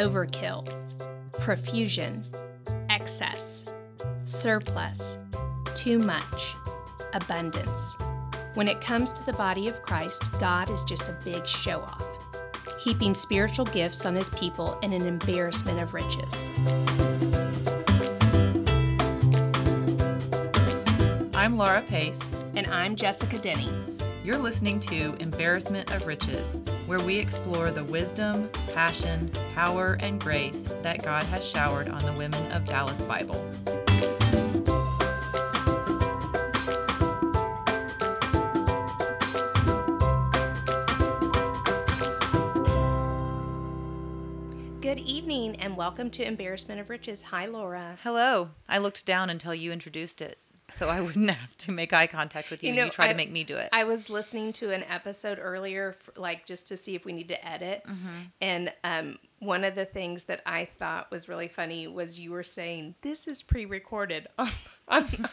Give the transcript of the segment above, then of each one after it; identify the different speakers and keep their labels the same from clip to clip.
Speaker 1: overkill, profusion, excess, surplus, too much, abundance. When it comes to the body of Christ, God is just a big show off, heaping spiritual gifts on his people in an embarrassment of riches.
Speaker 2: I'm Laura Pace.
Speaker 1: And I'm Jessica Denny.
Speaker 2: You're listening to Embarrassment of Riches, where we explore the wisdom, passion, power, and grace that God has showered on the women of Dallas Bible.
Speaker 1: Good evening and welcome to Embarrassment of Riches. Hi, Laura.
Speaker 2: Hello. I looked down until you introduced it, so I wouldn't have to make eye contact with you. You, you try
Speaker 1: I,
Speaker 2: to make me do it.
Speaker 1: I was listening to an episode earlier, like just to see if we need to edit,
Speaker 2: Mm-hmm.
Speaker 1: and um, one of the things that I thought was really funny was you were saying this is pre-recorded on. on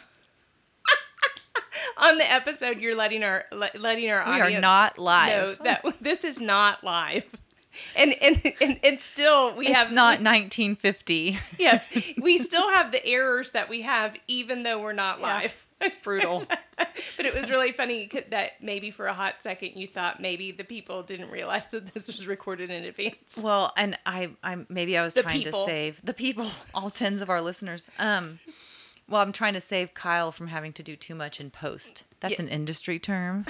Speaker 1: On the episode, you're letting our letting our
Speaker 2: we
Speaker 1: audience
Speaker 2: are not live.
Speaker 1: know that this is not live, and and and, and still we
Speaker 2: it's
Speaker 1: have
Speaker 2: not 1950.
Speaker 1: yes, we still have the errors that we have, even though we're not live.
Speaker 2: It's brutal.
Speaker 1: but it was really funny that maybe for a hot second you thought maybe the people didn't realize that this was recorded in advance.
Speaker 2: Well, and I, I maybe I was
Speaker 1: The
Speaker 2: trying
Speaker 1: people.
Speaker 2: to save the people, all tens of our listeners. Um, well, I'm trying to save Kyle from having to do too much in post. That's
Speaker 1: Yeah.
Speaker 2: an industry term.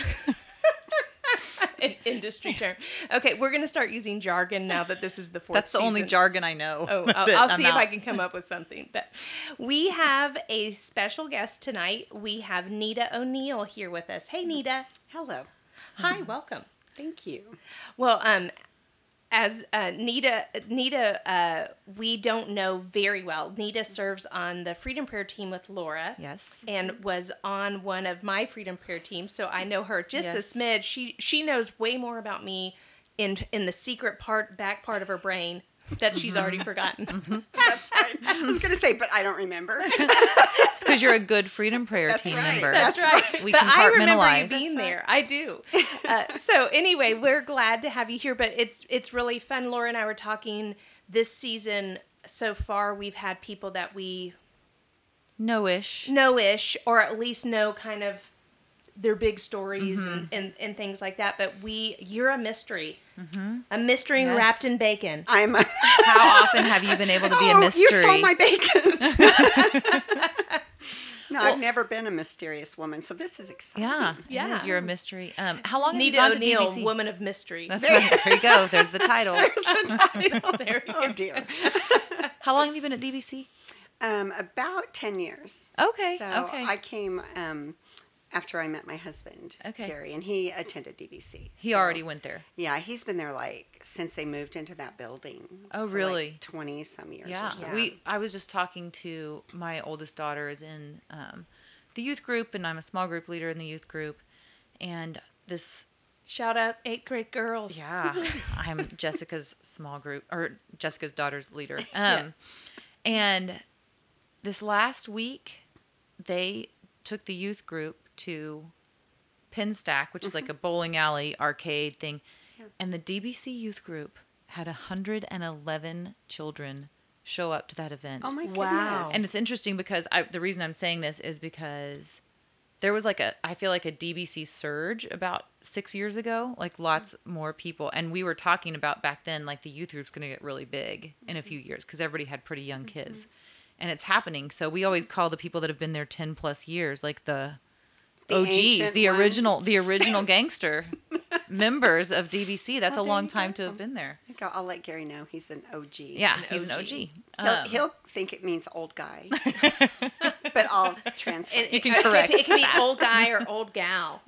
Speaker 1: An industry term. Okay, we're going to start using jargon now that this is the fourth
Speaker 2: That's the only jargon I know.
Speaker 1: Oh,
Speaker 2: That's
Speaker 1: I'll,
Speaker 2: it.
Speaker 1: I'll
Speaker 2: I'm
Speaker 1: see if I can come up with something. But we have a special guest tonight. We have Nita O'Neill here with us. Hey, Nita.
Speaker 3: Hello.
Speaker 1: Hi, welcome.
Speaker 3: Thank you.
Speaker 1: Well, um, as uh, Nita, Nita, uh, we don't know very well. Nita serves on the Freedom Prayer team with Laura.
Speaker 2: Yes.
Speaker 1: And was on one of my Freedom Prayer teams, so I know her just
Speaker 2: Yes.
Speaker 1: a smidge. She she knows way more about me in in the secret part, back part of her brain that she's already forgotten.
Speaker 3: That's right. I was going to say, but I don't remember.
Speaker 2: It's because you're a good Freedom Prayer
Speaker 3: That's
Speaker 2: team
Speaker 3: right.
Speaker 2: member.
Speaker 1: That's right.
Speaker 2: We
Speaker 1: but I remember you
Speaker 2: compartmentalize.
Speaker 1: being there. I do. Uh, so anyway, we're glad to have you here. But it's it's really fun. Laura and I were talking this season. So far, we've had people that we
Speaker 2: No-ish.
Speaker 1: know-ish, or at least know kind of their big stories
Speaker 2: Mm-hmm.
Speaker 1: and, and, and things like that. But we, you're a mystery, a mystery
Speaker 2: Mm-hmm. Yes.
Speaker 1: wrapped in bacon.
Speaker 3: I'm a,
Speaker 2: How often have you been able to be a
Speaker 3: oh,
Speaker 2: mystery?
Speaker 3: you saw my bacon. no, I've never been a mysterious woman, so this is exciting.
Speaker 2: yeah,
Speaker 1: Yeah.
Speaker 2: It is. You're a mystery. Um, how long have
Speaker 1: Nita
Speaker 2: you gone to
Speaker 1: O'Neill,
Speaker 2: DBC?
Speaker 1: woman of mystery.
Speaker 2: That's right. There you go. There's the title.
Speaker 1: there we
Speaker 3: Oh
Speaker 1: go.
Speaker 3: dear.
Speaker 2: How long have you been at DBC?
Speaker 3: Um, about ten years.
Speaker 2: Okay.
Speaker 3: So
Speaker 2: okay.
Speaker 3: I came um, after I met my husband,
Speaker 2: Okay.
Speaker 3: Gary, and he attended DBC.
Speaker 2: he
Speaker 3: So,
Speaker 2: already went there.
Speaker 3: Yeah, he's been there like since they moved into that building.
Speaker 2: Oh,
Speaker 3: So,
Speaker 2: really?
Speaker 3: Twenty some years.
Speaker 2: Yeah.
Speaker 3: Or so.
Speaker 2: We I was just talking to my oldest daughter is in um, the youth group and I'm a small group leader in the youth group and this
Speaker 1: Shout out eighth grade girls.
Speaker 2: yeah, I'm Jessica's small group or Jessica's daughter's leader. Um
Speaker 1: Yes.
Speaker 2: and this last week they took the youth group to Pinstack, which is like mm-hmm. a bowling alley arcade thing.
Speaker 3: Yeah.
Speaker 2: And the DBC youth group had 111 children show up to that event.
Speaker 3: Oh my
Speaker 1: Wow.
Speaker 3: goodness.
Speaker 2: And it's interesting because I, the reason I'm saying this is because there was like a, I feel like a DBC surge about six years ago, like mm-hmm. lots more people. And we were talking about back then, like the youth group's going to get really big in a mm-hmm. few years because everybody had pretty young kids. And it's happening. So we always call the people that have been there 10 plus years, like the,
Speaker 3: The
Speaker 2: OGs,
Speaker 3: ancient
Speaker 2: the
Speaker 3: ones.
Speaker 2: original, the original gangster members of DBC. That's
Speaker 3: Well,
Speaker 2: a long time
Speaker 3: go.
Speaker 2: to have been there.
Speaker 3: I think I'll, I'll let Gary know he's an OG.
Speaker 2: Yeah,
Speaker 1: An
Speaker 2: he's an
Speaker 1: OG.
Speaker 2: OG.
Speaker 3: He'll,
Speaker 2: Um,
Speaker 3: he'll think it means old guy, but I'll translate.
Speaker 1: It,
Speaker 2: You can
Speaker 1: it-
Speaker 2: correct
Speaker 1: It, can be old guy or old gal.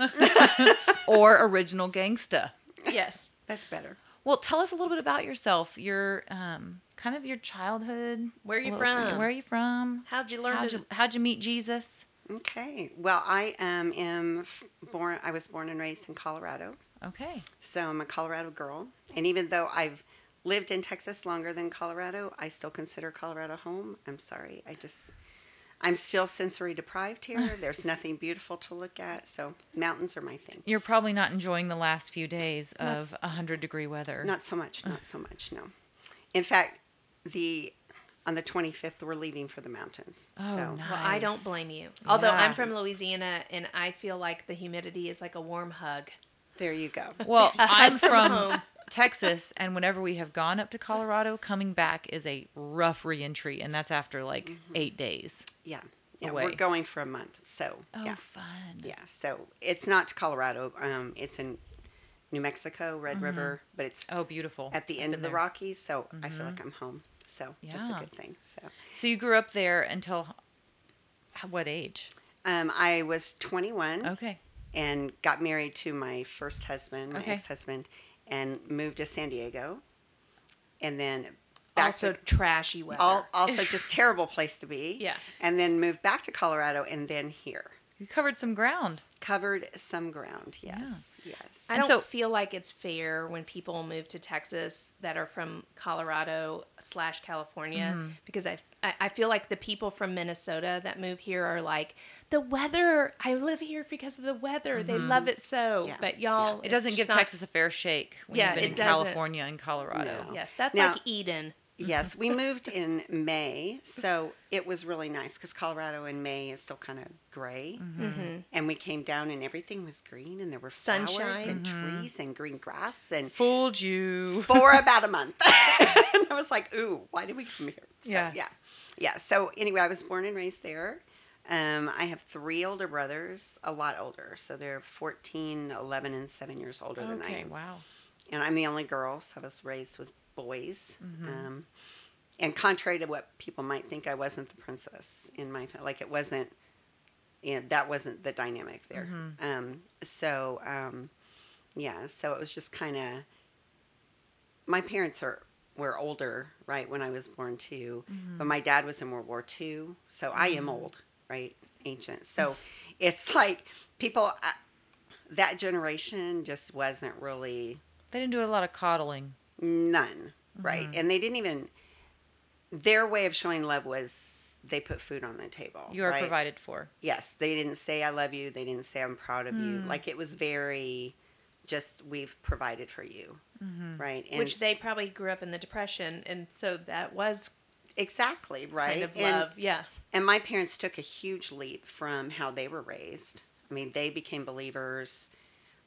Speaker 2: or original gangsta.
Speaker 1: Yes.
Speaker 3: That's better.
Speaker 2: Well, tell us a little bit about yourself. Your um, kind of your childhood.
Speaker 1: Where are you
Speaker 2: a bit-
Speaker 1: from?
Speaker 2: Where are you from?
Speaker 1: How'd you learn
Speaker 2: How'd
Speaker 1: to?
Speaker 2: you, how'd you meet Jesus?
Speaker 3: Okay. Well, I um, am born. I was born and raised in Colorado,
Speaker 2: Okay.
Speaker 3: so I'm a Colorado girl. And even though I've lived in Texas longer than Colorado, I still consider Colorado home. I'm sorry. I just I'm still sensory deprived here. There's nothing beautiful to look at, so mountains are my thing.
Speaker 2: You're probably not enjoying the last few days
Speaker 3: of
Speaker 2: of 100 degree weather.
Speaker 3: Not so much, not so much, no. In fact, the on the 25th we're leaving for the mountains.
Speaker 2: Oh,
Speaker 3: so
Speaker 2: nice.
Speaker 1: Well, I don't blame you. Although I'm from Louisiana and I feel like the humidity is like a warm hug.
Speaker 3: there you go.
Speaker 2: Well, I'm from. Texas, and whenever we have gone up to Colorado, coming back is a rough reentry, and that's after like mm-hmm. eight days.
Speaker 3: Yeah. Yeah,
Speaker 2: away.
Speaker 3: we're going for a month. So,
Speaker 2: Oh,
Speaker 3: yeah.
Speaker 2: fun.
Speaker 3: Yeah, so it's not to Colorado. Um, it's in New Mexico, Red mm-hmm. River, but it's
Speaker 2: Oh, beautiful.
Speaker 3: at the end
Speaker 2: been
Speaker 3: of the
Speaker 2: there.
Speaker 3: Rockies. So I feel like mm-hmm. I'm home. So that's a good thing. So
Speaker 2: So you grew up there until what age?
Speaker 3: um, I was 21
Speaker 2: Okay.
Speaker 3: and got married to my first husband, my
Speaker 2: Okay.
Speaker 3: ex-husband, and moved to San Diego, and then back
Speaker 1: Also
Speaker 3: to
Speaker 1: trashy weather.
Speaker 3: all, also just terrible place to be.
Speaker 1: Yeah.
Speaker 3: and then moved back to Colorado, and then here
Speaker 2: You covered some ground.
Speaker 3: covered some ground. Yes, yes.
Speaker 1: I
Speaker 2: And
Speaker 1: don't
Speaker 2: so-
Speaker 1: feel like it's fair when people move to Texas that are from Colorado slash California
Speaker 2: Mm-hmm.
Speaker 1: because I, I I feel like the people from Minnesota that move here are like the weather. I live here because of the weather. They love it so.
Speaker 3: Yeah.
Speaker 1: But y'all,
Speaker 2: Mm-hmm. It doesn't give
Speaker 1: not-
Speaker 2: Texas a fair shake when
Speaker 1: Yeah,
Speaker 2: you've been
Speaker 1: it
Speaker 2: in
Speaker 1: doesn't.
Speaker 2: California and Colorado.
Speaker 3: No.
Speaker 1: Yes, that's
Speaker 3: Now-
Speaker 1: like Eden.
Speaker 3: Yes, we moved in May, so it was really nice because Colorado in May is still kind of gray.
Speaker 1: Mm-hmm.
Speaker 3: And we came down and everything was green and there were flowers
Speaker 1: Sunshine.
Speaker 3: and trees and green grass and
Speaker 2: Fooled you.
Speaker 3: for about a month. and I was like, ooh, why did we come here? So,
Speaker 2: Yes.
Speaker 3: Yeah. Yeah. So anyway, I was born and raised there. Um, I have three older brothers, a lot older. So they're 14, 11, and 7 years older than I am
Speaker 2: wow.
Speaker 3: and I'm the only girl, so I was raised with boys.
Speaker 2: Mm-hmm.
Speaker 3: Um, and contrary to what people might think, I wasn't the princess in my fa- like it wasn't. You know, that wasn't the dynamic there.
Speaker 2: Mm-hmm.
Speaker 3: Um, so um, yeah, so it was just kind of. My parents are were older, right, when I was born too,
Speaker 2: Mm-hmm.
Speaker 3: but my dad was in World War II, so I am old, right, ancient. So it's like people. Uh, that generation just wasn't really
Speaker 2: They didn't do a lot of coddling.
Speaker 3: None, right?
Speaker 2: Mm-hmm.
Speaker 3: And they didn't even. Their way of showing love was they put food on the table.
Speaker 2: You are
Speaker 3: right?
Speaker 2: provided for.
Speaker 3: Yes, they didn't say I love you. They didn't say I'm proud of
Speaker 2: Mm.
Speaker 3: you. Like it was very, just we've provided for you,
Speaker 2: Mm-hmm.
Speaker 3: right? And
Speaker 1: Which they probably grew up in the Depression, and so that was
Speaker 3: exactly right.
Speaker 1: kind of
Speaker 3: and,
Speaker 1: love. Yeah.
Speaker 3: and my parents took a huge leap from how they were raised. I mean, they became believers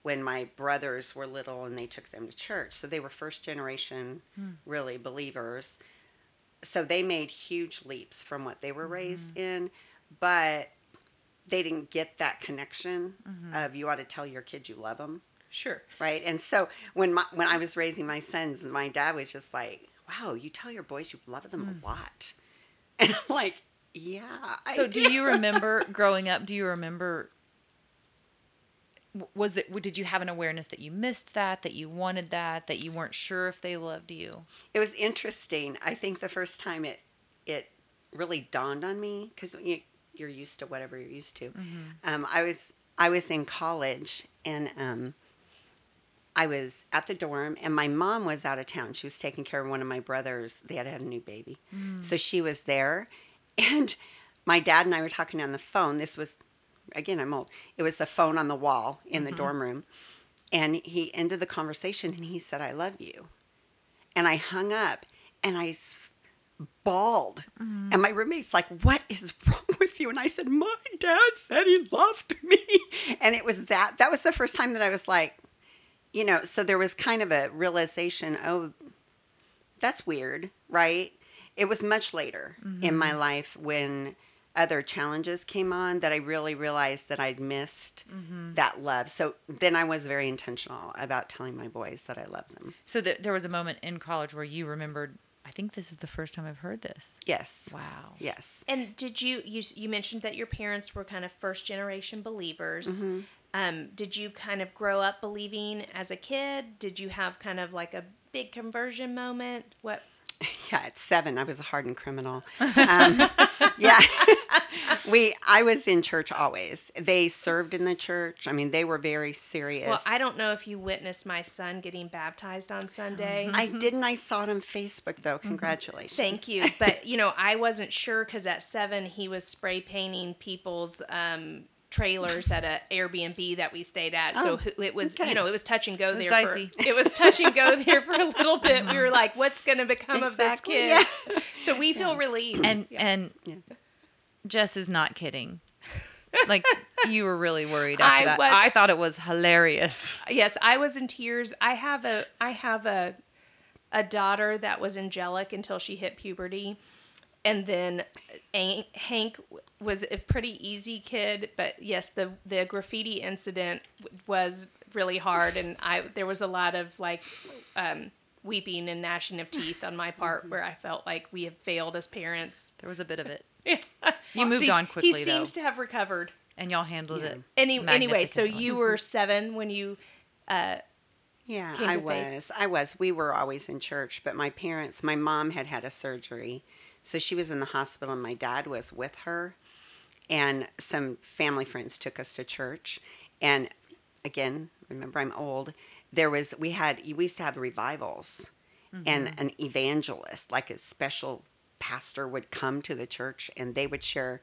Speaker 3: when my brothers were little and they took them to church. So they were first generation, hmm. really believers. So they made huge leaps from what they were raised mm-hmm. in, but they didn't get that connection mm-hmm. of you ought to tell your kids you love them,
Speaker 1: Sure.
Speaker 3: right? And so when my, when I was raising my sons, my dad was just like, "Wow, you tell your boys you love them a hmm. lot," and I'm like, "Yeah." I
Speaker 2: So, do you remember growing up? Do you remember? Was it? Did you have an awareness that you missed that, that you wanted that, that you weren't sure if they loved you?
Speaker 3: it was interesting. I think the first time it it really dawned on me because you, you're used to whatever you're used to. Um, I was I was in college and um, I was at the dorm and my mom was out of town. She was taking care of one of my brothers. They had had a new baby, so she was there, and my dad and I were talking on the phone. This was again I'm old. It was the phone on the wall in the mm-hmm. dorm room, and he ended the conversation and he said, "I love you." and I hung up and I s- bawled. Mm-hmm. And my roommate's like, What is wrong with you? And I said, My dad said he loved me. And it was that, that was the first time that I was like, you know, so there was kind of a realization, oh, that's weird, right? It was much later in my mm-hmm. life when other challenges came on that I really realized that I'd missed that love. So then I was very intentional about telling my boys that I love them.
Speaker 2: So th- there was a moment in college where you remembered. I think this is the first time I've heard this.
Speaker 3: Yes.
Speaker 2: Wow.
Speaker 3: Yes.
Speaker 1: And did you you you mentioned that your parents were kind of first generation believers?
Speaker 3: Mm-hmm.
Speaker 1: Um, did you kind of grow up believing as a kid? Did you have kind of like a big conversion moment? What?
Speaker 3: Yeah, at seven, I was a hardened criminal. Um, yeah, we. I was in church always. They served in the church. I mean, they were very serious.
Speaker 1: Well, I don't know if you witnessed my son getting baptized on Sunday.
Speaker 3: I didn't. I saw it on Facebook though. Congratulations.
Speaker 1: Thank you, but you know I wasn't sure because at seven he was spray painting people's um, trailers at a Airbnb that we stayed at. so
Speaker 3: Oh,
Speaker 1: who- it was,
Speaker 3: okay.
Speaker 1: you know, it was touch and go
Speaker 2: was
Speaker 1: there.
Speaker 2: dicey.
Speaker 1: For, it was touch and go there for a little bit. We were like, what's going to become of this
Speaker 3: Exactly,
Speaker 1: kid? So we feel relieved.
Speaker 2: and
Speaker 1: Yeah.
Speaker 2: and
Speaker 3: Yeah.
Speaker 2: Jess is not kidding. Like you were really worried after
Speaker 1: I
Speaker 2: that.
Speaker 1: was-
Speaker 2: I thought it was hilarious.
Speaker 1: yes, I was in tears. I have a I have a a daughter that was angelic until she hit puberty. And then Hank Hank was a pretty easy kid, but yes, the the graffiti incident was really hard, and I there was a lot of like um, weeping and gnashing of teeth on my part, where I felt like we have failed as parents.
Speaker 2: There was a bit of it,
Speaker 1: you
Speaker 2: moved on quickly,
Speaker 1: He
Speaker 2: though.
Speaker 1: seems to have recovered.
Speaker 2: and y'all handled
Speaker 3: Yeah.
Speaker 2: it.
Speaker 1: Any anyway, so you were seven when you
Speaker 3: Yeah, I
Speaker 1: to faith?
Speaker 3: was. I was. We were always in church, but my parents, my mom had had a surgery. So she was in the hospital and my dad was with her. And some family friends took us to church. And again, remember I'm old. There was we had we used to have revivals and an evangelist, like a special pastor would come to the church and they would share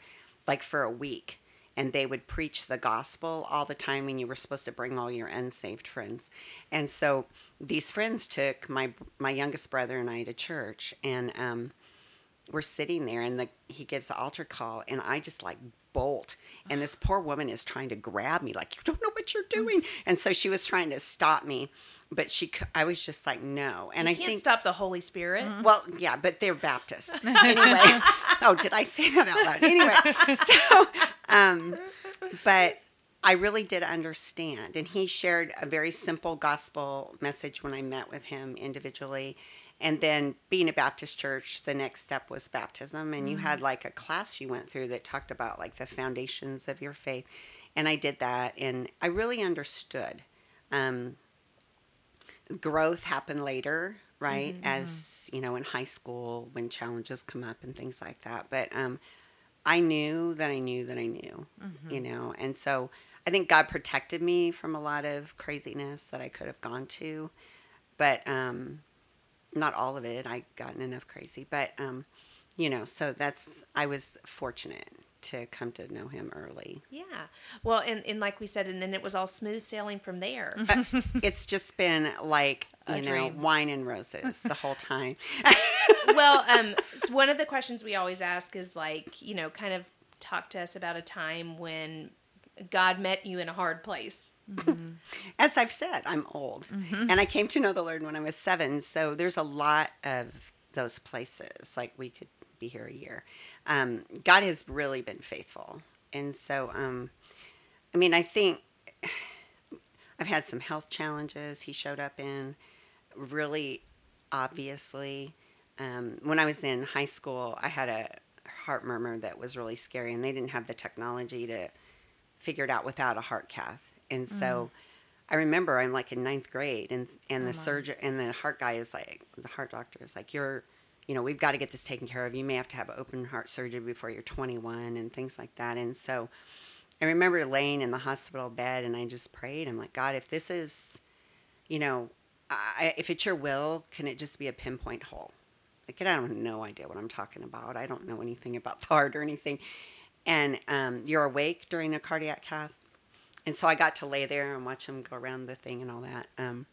Speaker 3: like for a week and they would preach the gospel all the time and you were supposed to bring all your unsaved friends and so these friends took my my youngest brother and i to church and um we're sitting there and the he gives the altar call and i just like bolt and this poor woman is trying to grab me like you don't know what you're doing and so she was trying to stop me but she I was just like no and
Speaker 1: you
Speaker 3: i
Speaker 1: can't
Speaker 3: think
Speaker 1: stop the Holy Spirit.
Speaker 3: well, yeah, but they're Baptist. Anyway. oh, did I say that out loud? Anyway, so, um, but I really did understand. And he shared a very simple gospel message when I met with him individually. And then being a Baptist church, the next step was baptism. And you had like a class you went through that talked about like the foundations of your faith. And I did that. And I really understood. Um, growth happened later, right? As you know, in high school when challenges come up and things like that. But um, I knew that I knew that I knew, you know, and so I think God protected me from a lot of craziness that I could have gone to, but um, not all of it. I'd gotten enough crazy, but um, you know, so that's I was fortunate to come to know Him early.
Speaker 1: Yeah. Well, and, and like we said, and then it was all smooth sailing from there.
Speaker 3: Uh, it's just been like
Speaker 2: A
Speaker 3: you know
Speaker 2: dream.
Speaker 3: wine and roses the whole time.
Speaker 1: well, um, one of the questions we always ask is like, you know, kind of talk to us about a time when God met you in a hard place.
Speaker 3: As I've said, I'm old, and I came to know the Lord when I was seven. So there's a lot of those places. Like we could be here a year. Um, God has really been faithful, and so um, I mean, I think I've had some health challenges. He showed up in really obviously. Um, when I was in high school, I had a heart murmur that was really scary, and they didn't have the technology to figure it out without a heart cath. And so mm. I remember I'm like in ninth grade, and and oh, the surgeon and the heart guy is like, the heart doctor is like, you're, you know, we've got to get this taken care of. You may have to have open heart surgery before you're 21, and things like that. And so I remember laying in the hospital bed, and I just prayed. I'm like, God, if this is, you know, I, if it's your will, can it just be a pinpoint hole? Like, I don't have no idea what I'm talking about. I don't know anything about the heart or anything. And um, you're awake during a cardiac cath. And so I got to lay there and watch them go around the thing and all that. Um,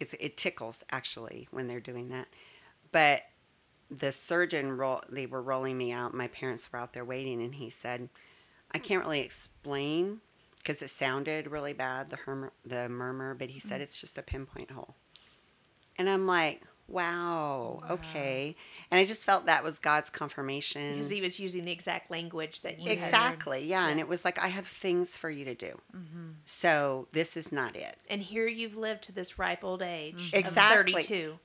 Speaker 3: it's, it tickles, actually, when they're doing that. But the surgeon, roll, they were rolling me out. My parents were out there waiting, and he said, I can't really explain because it sounded really bad, the, hermur- the murmur, but he said it's just a pinpoint hole. And I'm like, wow, okay. And I just felt that was God's confirmation.
Speaker 1: Because he was using the exact language that you had.
Speaker 3: Exactly, yeah. And it was like, I have things for you to do. Mm-hmm. So this is not it.
Speaker 1: And here you've lived to this ripe old age
Speaker 3: Exactly.
Speaker 1: of 32.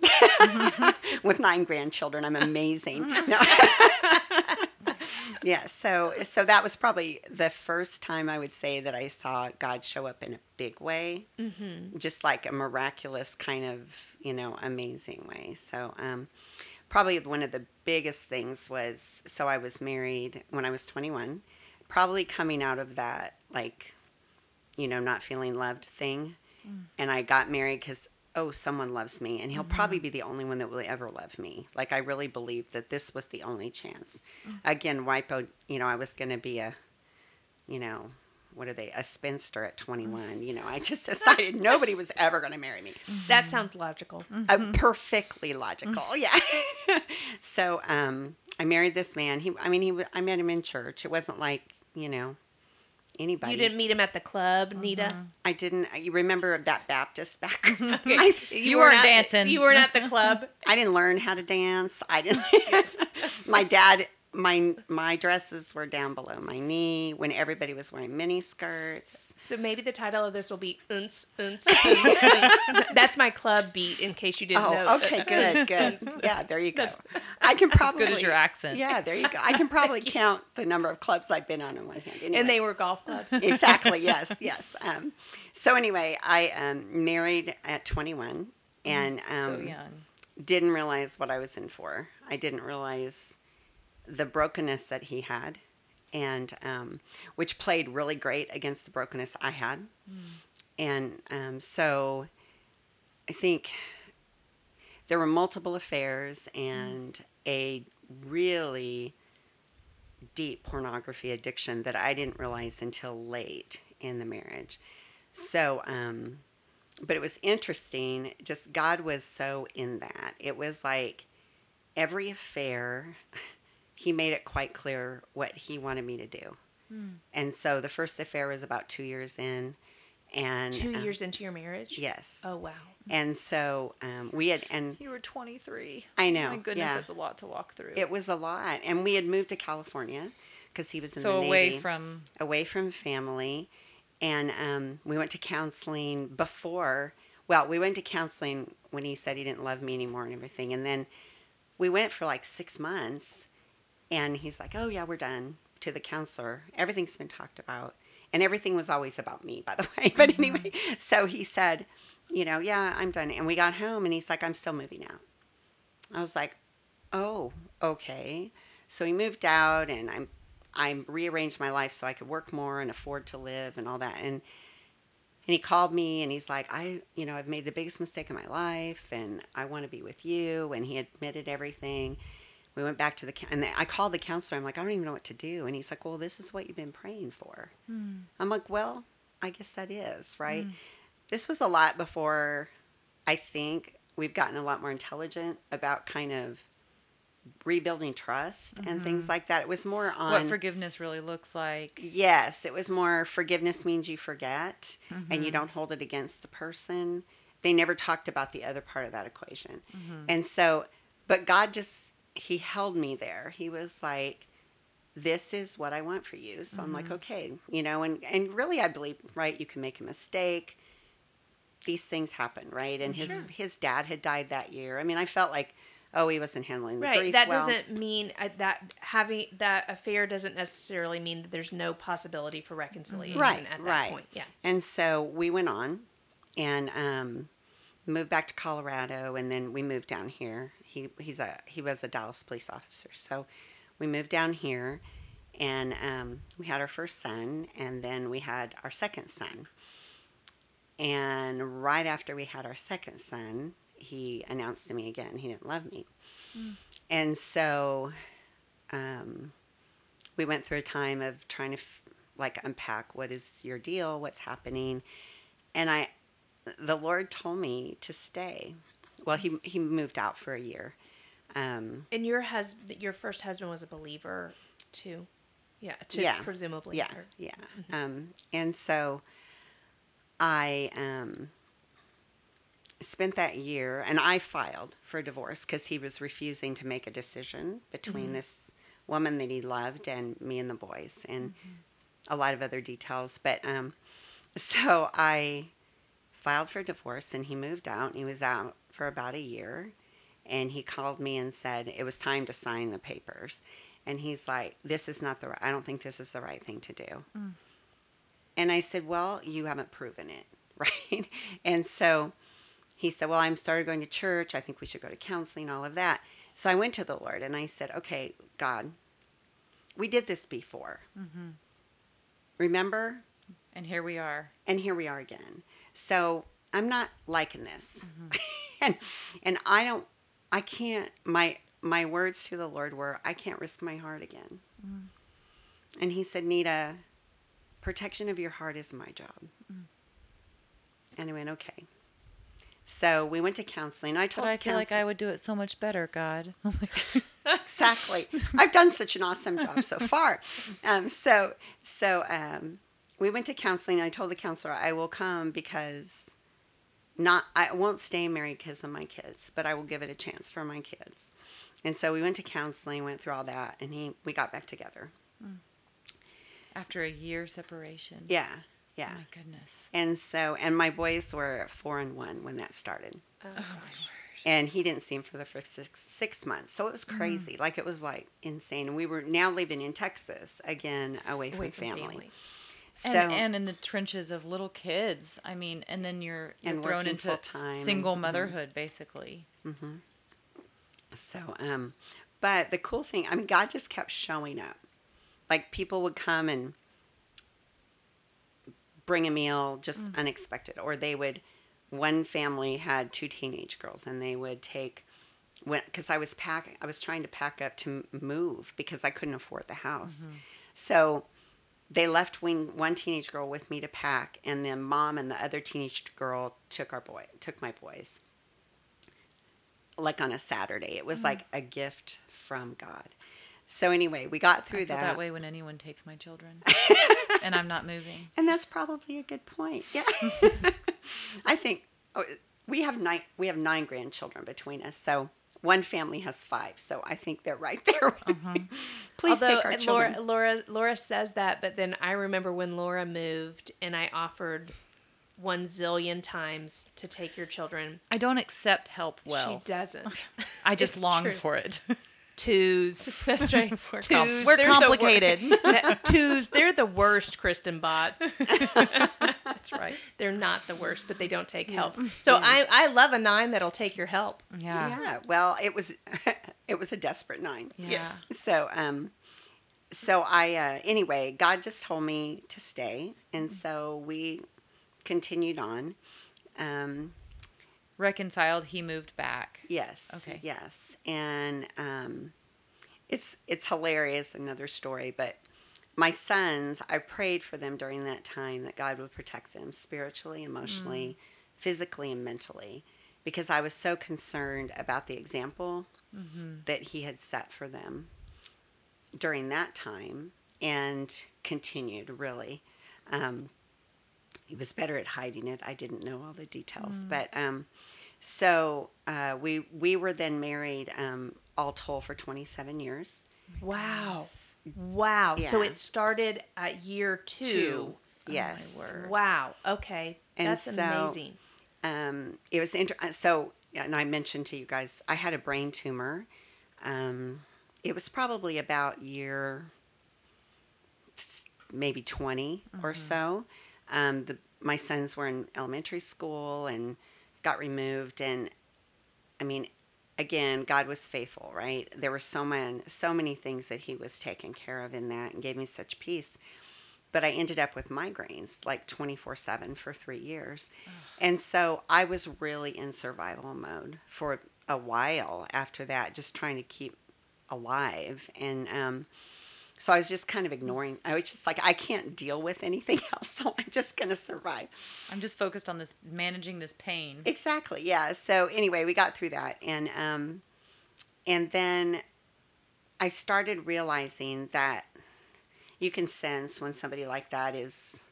Speaker 3: With nine grandchildren, I'm amazing. Yeah, so so that was probably the first time I would say that I saw God show up in a big way, mm-hmm. just like a miraculous kind of you know amazing way. So um, probably one of the biggest things was so I was married when I was 21, probably coming out of that like you know not feeling loved thing, and I got married because oh someone loves me and he'll probably mm-hmm. be the only one that will ever love me like i really believed that this was the only chance mm. again wipe out you know i was going to be a you know what are they, a spinster at 21. You know, I mm. just decided nobody was ever going to marry me. Mm-hmm.
Speaker 1: That sounds logical. Mm-hmm.
Speaker 3: Uh, perfectly logical, mm. yeah. so um, I married this man. He, I mean, he, I met him in church. It wasn't like, you know, anybody.
Speaker 1: You didn't meet him at the club, uh-huh. Nita.
Speaker 3: I didn't. You remember that Baptist back?
Speaker 1: Okay.
Speaker 3: I, s-
Speaker 2: You weren't
Speaker 1: at-
Speaker 2: dancing.
Speaker 1: You weren't at the club.
Speaker 3: I didn't learn how to dance. I didn't. my dad, my my dresses were down below my knee when everybody was wearing mini skirts.
Speaker 1: So maybe the title of this will be Unce, Unce. That's my club beat, in case you didn't know.
Speaker 3: Oh, okay, good, good. Yeah, there you go. I can probably
Speaker 2: good as your accent.
Speaker 3: Yeah, there you go. I can probably count the number of clubs I've been on in one hand. Anyway.
Speaker 1: And they were golf clubs.
Speaker 3: exactly. Yes. Yes. Um, so anyway, I um, married at 21 and um,
Speaker 2: so young.
Speaker 3: didn't realize what I was in for. I didn't realize the brokenness that he had, and um, which played really great against the brokenness I had. And um, so I think there were multiple affairs and a really deep pornography addiction that I didn't realize until late in the marriage. So, um, but it was interesting. Just God was so in that. It was like every affair, He made it quite clear what He wanted me to do. And so the first affair was about two years in, and
Speaker 1: Two
Speaker 3: um,
Speaker 1: years into your marriage?
Speaker 3: Yes.
Speaker 1: Oh, wow.
Speaker 3: And so um, we had, and
Speaker 2: You were 23.
Speaker 3: I know,
Speaker 2: My goodness,
Speaker 3: yeah.
Speaker 2: that's a lot to walk through.
Speaker 3: it was a lot. And we had moved to California because he was in
Speaker 2: so
Speaker 3: the
Speaker 2: away
Speaker 3: Navy.
Speaker 2: from
Speaker 3: away from family and um, we went to counseling before well we went to counseling when he said he didn't love me anymore and everything and then we went for like six months and he's like oh yeah we're done to the counselor everything's been talked about and everything was always about me by the way but mm-hmm. anyway so he said you know yeah i'm done and we got home and he's like i'm still moving out i was like oh okay so he moved out and i'm I rearranged my life so I could work more and afford to live and all that. And and he called me and he's like, I, you know, I've made the biggest mistake of my life and I want to be with you. And he admitted everything. We went back to the, and I called the counselor. I'm like, I don't even know what to do. And he's like, well, this is what you've been praying for. I'm like, well, I guess that is, right? This was a lot before I think we've gotten a lot more intelligent about kind of rebuilding trust and things like that. It was more on
Speaker 2: what forgiveness really looks like.
Speaker 3: Yes, it was more forgiveness means you forget and
Speaker 2: Mm-hmm.
Speaker 3: you don't hold it against the person. They never talked about the other part of that equation.
Speaker 2: Mm-hmm.
Speaker 3: And so, but God just, He held me there. He was like, this is what I want for you. So I'm like,
Speaker 2: Mm-hmm.
Speaker 3: okay, you know, and, and really I believe, right, you can make a mistake. These things happen, right? And his, his dad had died that year. I mean, I felt like, oh, he wasn't handling the
Speaker 1: Right. that
Speaker 3: well.
Speaker 1: doesn't mean uh, that having that affair doesn't necessarily mean that there's no possibility for reconciliation
Speaker 3: right,
Speaker 1: at that
Speaker 3: right.
Speaker 1: point. Yeah.
Speaker 3: And so we went on and um, moved back to Colorado, and then we moved down here. He he's a he was a Dallas police officer, so we moved down here, and um, we had our first son, and then we had our second son. And right after we had our second son, he announced to me again. He didn't love me, and so um, we went through a time of trying to f- like unpack what is your deal, what's happening, and I, the Lord told me to stay. Well, he he moved out for a year. Um,
Speaker 1: And your husband, your first husband was a believer too. Yeah. To
Speaker 3: Yeah.
Speaker 1: presumably.
Speaker 3: yeah,
Speaker 1: or-
Speaker 3: yeah. Um, and so I um, spent that year, and I filed for divorce because he was refusing to make a decision between this woman that he loved and me and the boys, and a lot of other details. But um, so I filed for divorce, and he moved out, and he was out for about a year, and he called me and said it was time to sign the papers. And he's like, "This is not the. Right, I don't think this is the right thing to do." Mm. And I said, Well, you haven't proven it, right? And so he said, Well, I'm started going to church. I think we should go to counseling, all of that. So I went to the Lord and I said, Okay, God, we did this before. Mm-hmm. Remember?
Speaker 2: And here we are.
Speaker 3: And here we are again. So I'm not liking this. and and I don't I can't my my words to the Lord were, I can't risk my heart again. And he said, Nita, protection of your heart is my job. And I went, okay. So we went to counseling. I told
Speaker 2: But I feel like I would do it so much better, God.
Speaker 3: exactly. I've done such an awesome job so far. Um, so so um, we went to counseling. I told the counselor I will come because not I won't stay married because of my kids, but I will give it a chance for my kids. And so we went to counseling, went through all that, and he we got back together. Hmm.
Speaker 2: After a year separation.
Speaker 3: Yeah, yeah.
Speaker 2: Oh my goodness.
Speaker 3: And so and my boys were four and one when that started.
Speaker 1: Oh,
Speaker 2: Oh my word.
Speaker 3: and he didn't see him for the first six, six months. So it was hmm. crazy. Like it was like insane. And we were now living in Texas again, away from,
Speaker 1: away from
Speaker 3: family.
Speaker 1: family.
Speaker 3: So
Speaker 2: and, and in the trenches of little kids. I mean, and then you're, you're
Speaker 3: And
Speaker 2: thrown into
Speaker 3: full-time
Speaker 2: single
Speaker 3: mhm.
Speaker 2: motherhood, basically.
Speaker 3: so um, but the cool thing, I mean, God just kept showing up. Like people would come and bring a meal just unexpected, or they would. One family had two teenage girls, and they would take when because I was packing, I was trying to pack up to move because I couldn't afford the house. So they left one, one teenage girl with me to pack, and then mom and the other teenage girl took our boy, took my boys. Like on a Saturday, it was mm-hmm. like a gift from God. So anyway, we got
Speaker 2: I
Speaker 3: through
Speaker 2: feel
Speaker 3: that,
Speaker 2: that way when anyone takes my children. and I'm not moving.
Speaker 3: and that's probably a good point. Yeah, I think oh, we have nine. We have nine grandchildren between us, so one family has five. So I think they're right there. with me. Please
Speaker 1: Although
Speaker 3: take our
Speaker 1: uh,
Speaker 3: children.
Speaker 1: Laura, Laura, Laura says that, but then I remember when Laura moved, and I offered one zillion times to take your children.
Speaker 2: I don't accept help well.
Speaker 1: she doesn't.
Speaker 2: I just long
Speaker 1: true.
Speaker 2: for it.
Speaker 1: Twos. That's right.
Speaker 2: We're,
Speaker 1: Twos.
Speaker 2: com- we're
Speaker 1: they're the wor-
Speaker 2: complicated.
Speaker 1: Twos. They're the worst, Kristen bots.
Speaker 2: That's right.
Speaker 1: They're not the worst, but they don't take help. So I, I love a nine that'll take your help.
Speaker 2: Yeah.
Speaker 3: yeah. Well, it was it was a desperate nine.
Speaker 2: Yeah.
Speaker 3: So um, so I uh, anyway, God just told me to stay, and so we continued on. Um,
Speaker 2: Reconciled, he moved back.
Speaker 3: Yes.
Speaker 2: Okay.
Speaker 3: Yes, and um, it's it's hilarious. Another story, but my sons, I prayed for them during that time that God would protect them spiritually, emotionally, physically, and mentally, because I was so concerned about the example that He had set for them during that time, and continued really. Um, he was better at hiding it. I didn't know all the details, but um, so uh, we we were then married um, all told for 27 years.
Speaker 1: Wow. Wow. So it started at year two.
Speaker 3: Yes.
Speaker 2: word.
Speaker 1: Wow. Okay.
Speaker 3: And
Speaker 1: That's
Speaker 3: so-
Speaker 1: amazing.
Speaker 3: Um, it was inter- uh, so, and I mentioned to you guys, I had a brain tumor. Um, it was probably about year maybe 20 or so. Um, the, my sons were in elementary school and got removed. And I mean, again, God was faithful, right? There were so many, so many things that He was taking care of in that and gave me such peace. But I ended up with migraines like 24 7 for three years. And so I was really in survival mode for a while after that, just trying to keep alive. And um, so I was just kind of ignoring. I was just like, I can't deal with anything else, so I'm just going to survive.
Speaker 2: I'm just focused on this managing this pain.
Speaker 3: Exactly. Yeah. So anyway, we got through that, and um, and then I started realizing that you can sense when somebody like that is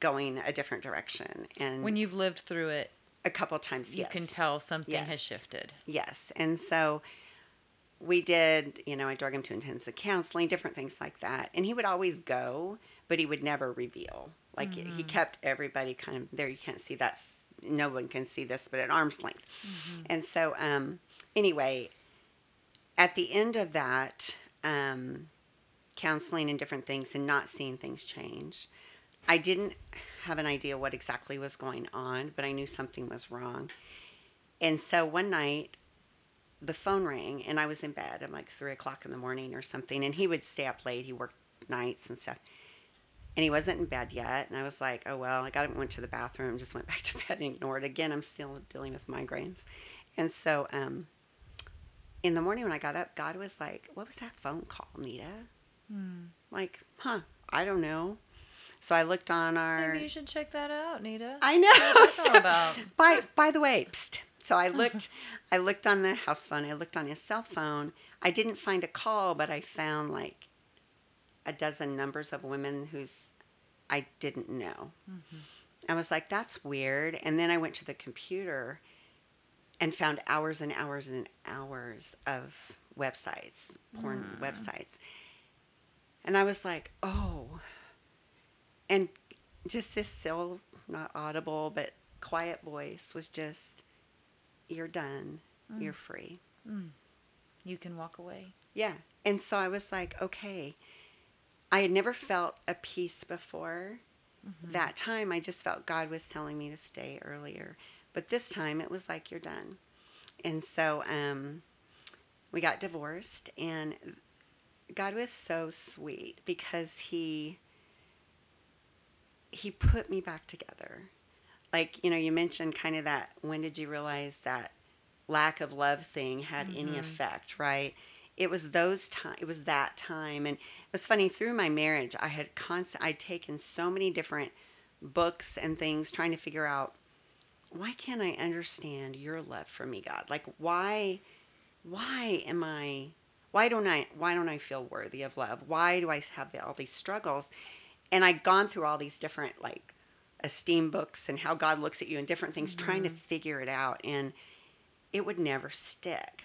Speaker 3: going a different direction, and
Speaker 2: When you've lived through it,
Speaker 3: a couple times,
Speaker 2: you
Speaker 3: yes.
Speaker 2: can tell something has shifted.
Speaker 3: Yes. And so we did, you know, I drug him to intensive counseling, different things like that. And he would always go, but he would never reveal. Like he kept everybody kind of there. You can't see that. No one can see this, but at arm's length. And so, um, anyway, at the end of that, um, counseling and different things and not seeing things change, I didn't have an idea what exactly was going on, but I knew something was wrong. And so one night, the phone rang, and I was in bed. I'm like three o'clock in the morning or something. And he would stay up late. He worked nights and stuff. And he wasn't in bed yet. And I was like, oh, well, I got him, went to the bathroom, just went back to bed and ignored. Again, I'm still dealing with migraines. And so um, in the morning when I got up, God was like, what was that phone call, Nita? Like, huh, I don't know. So I looked on our.
Speaker 2: Maybe you should check that out, Nita.
Speaker 3: I know.
Speaker 2: What's that all about?
Speaker 3: by by the way, psst. So I uh-huh. looked. I looked on the house phone. I looked on his cell phone. I didn't find a call, but I found like a dozen numbers of women whose I didn't know. Mm-hmm. I was like, that's weird. And then I went to the computer and found hours and hours and hours of websites, porn websites. And I was like, oh. And just this still not audible, but quiet voice was just, you're done. Mm. You're free. Mm.
Speaker 2: You can walk away.
Speaker 3: Yeah. And so I was like, okay. I had never felt a peace before. Mm-hmm. That time, I just felt God was telling me to stay earlier. But this time, it was like, you're done. And so um, we got divorced, and God was so sweet because He He put me back together. Like you know, you mentioned kind of that. When did you realize that lack of love thing had any mm-hmm. effect? Right. It was those time. It was that time, and it was funny. Through my marriage, I had constant. I'd taken so many different books and things trying to figure out why can't I understand your love for me, God? Like why why am I why don't I why don't I feel worthy of love? Why do I have the, all these struggles? And I'd gone through all these different like esteem books and how God looks at you and different things trying to mm-hmm. figure it out. And it would never stick.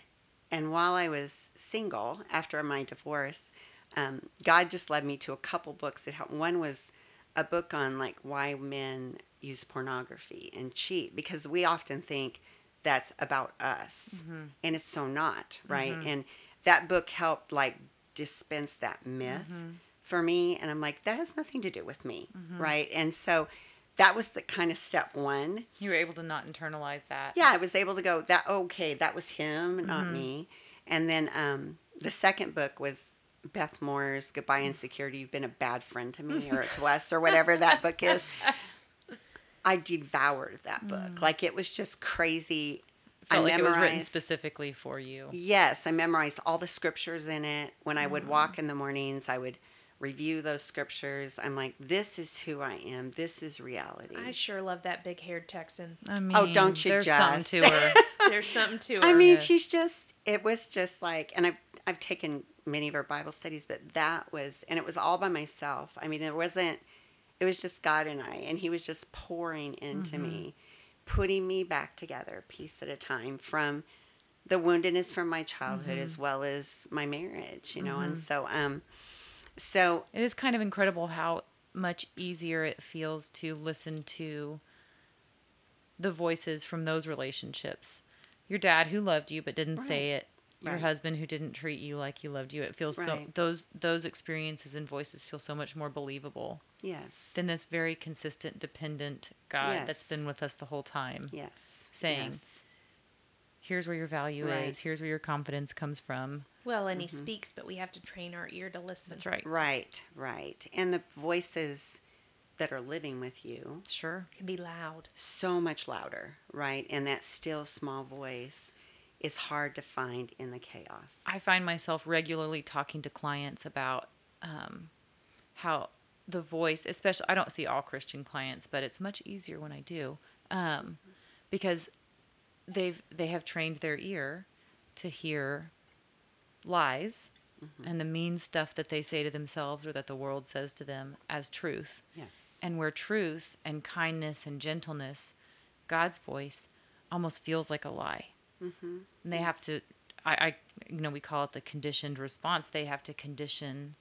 Speaker 3: And while I was single after my divorce, um, God just led me to a couple books that helped. One was a book on like why men use pornography and cheat because we often think that's about us mm-hmm. and it's so not right? Mm-hmm. And that book helped like dispense that myth for me and i'm like that has nothing to do with me right? And so that was the kind of step one.
Speaker 2: You were able to not internalize that.
Speaker 3: yeah i was able to go that okay that was him not mm-hmm. me. And then um, the second book was beth moore's goodbye insecurity you've been a bad friend to me or to us or whatever that book is. I devoured that book. Mm. Like it was just crazy.
Speaker 2: Felt like it was written specifically for you.
Speaker 3: Yes, I memorized all the scriptures in it. When I would mm. walk in the mornings, I would review those scriptures. I'm like, this is who I am. This is reality.
Speaker 1: I sure love that big haired Texan.
Speaker 2: I mean,
Speaker 3: Oh, don't you
Speaker 2: there's
Speaker 3: just.
Speaker 2: something to her.
Speaker 1: There's something to her.
Speaker 3: I mean,
Speaker 2: Yes.
Speaker 3: she's just, it was just like, and I've, I've taken many of her Bible studies, but that was, and it was all by myself. I mean, it wasn't, it was just God and I, and He was just pouring into me, mm-hmm. putting me back together piece at a time from the woundedness from my childhood mm-hmm. as well as my marriage, you know, and mm-hmm. so, um, so
Speaker 2: It is kind of incredible how much easier it feels to listen to the voices from those relationships. Your dad who loved you but didn't say it. Your
Speaker 3: Right.
Speaker 2: husband who didn't treat you like he loved you. It feels so those those experiences and voices feel so much more believable
Speaker 3: yes,
Speaker 2: than this very consistent dependent God that's been with us the whole time.
Speaker 3: yes,
Speaker 2: saying,
Speaker 3: yes.
Speaker 2: Here's where your value
Speaker 3: Right.
Speaker 2: is. Here's where your confidence comes from.
Speaker 1: well, and he
Speaker 3: Mm-hmm.
Speaker 1: speaks, but we have to train our ear to listen.
Speaker 2: That's right.
Speaker 3: Right, right. And the voices that are living with you
Speaker 2: Sure.
Speaker 1: Can be loud.
Speaker 3: so much louder, right? And that still small voice is hard to find in the chaos.
Speaker 2: I find myself regularly talking to clients about um, how the voice, especially, I don't see all Christian clients, but it's much easier when I do, um, because they've they have trained their ear to hear lies and the mean stuff that they say to themselves or that the world says to them as truth.
Speaker 3: Yes.
Speaker 2: And where truth and kindness and gentleness, God's voice, almost feels like a lie.
Speaker 3: Mm-hmm.
Speaker 2: And they have to, I, I, you know, we call it the conditioned response. They have to condition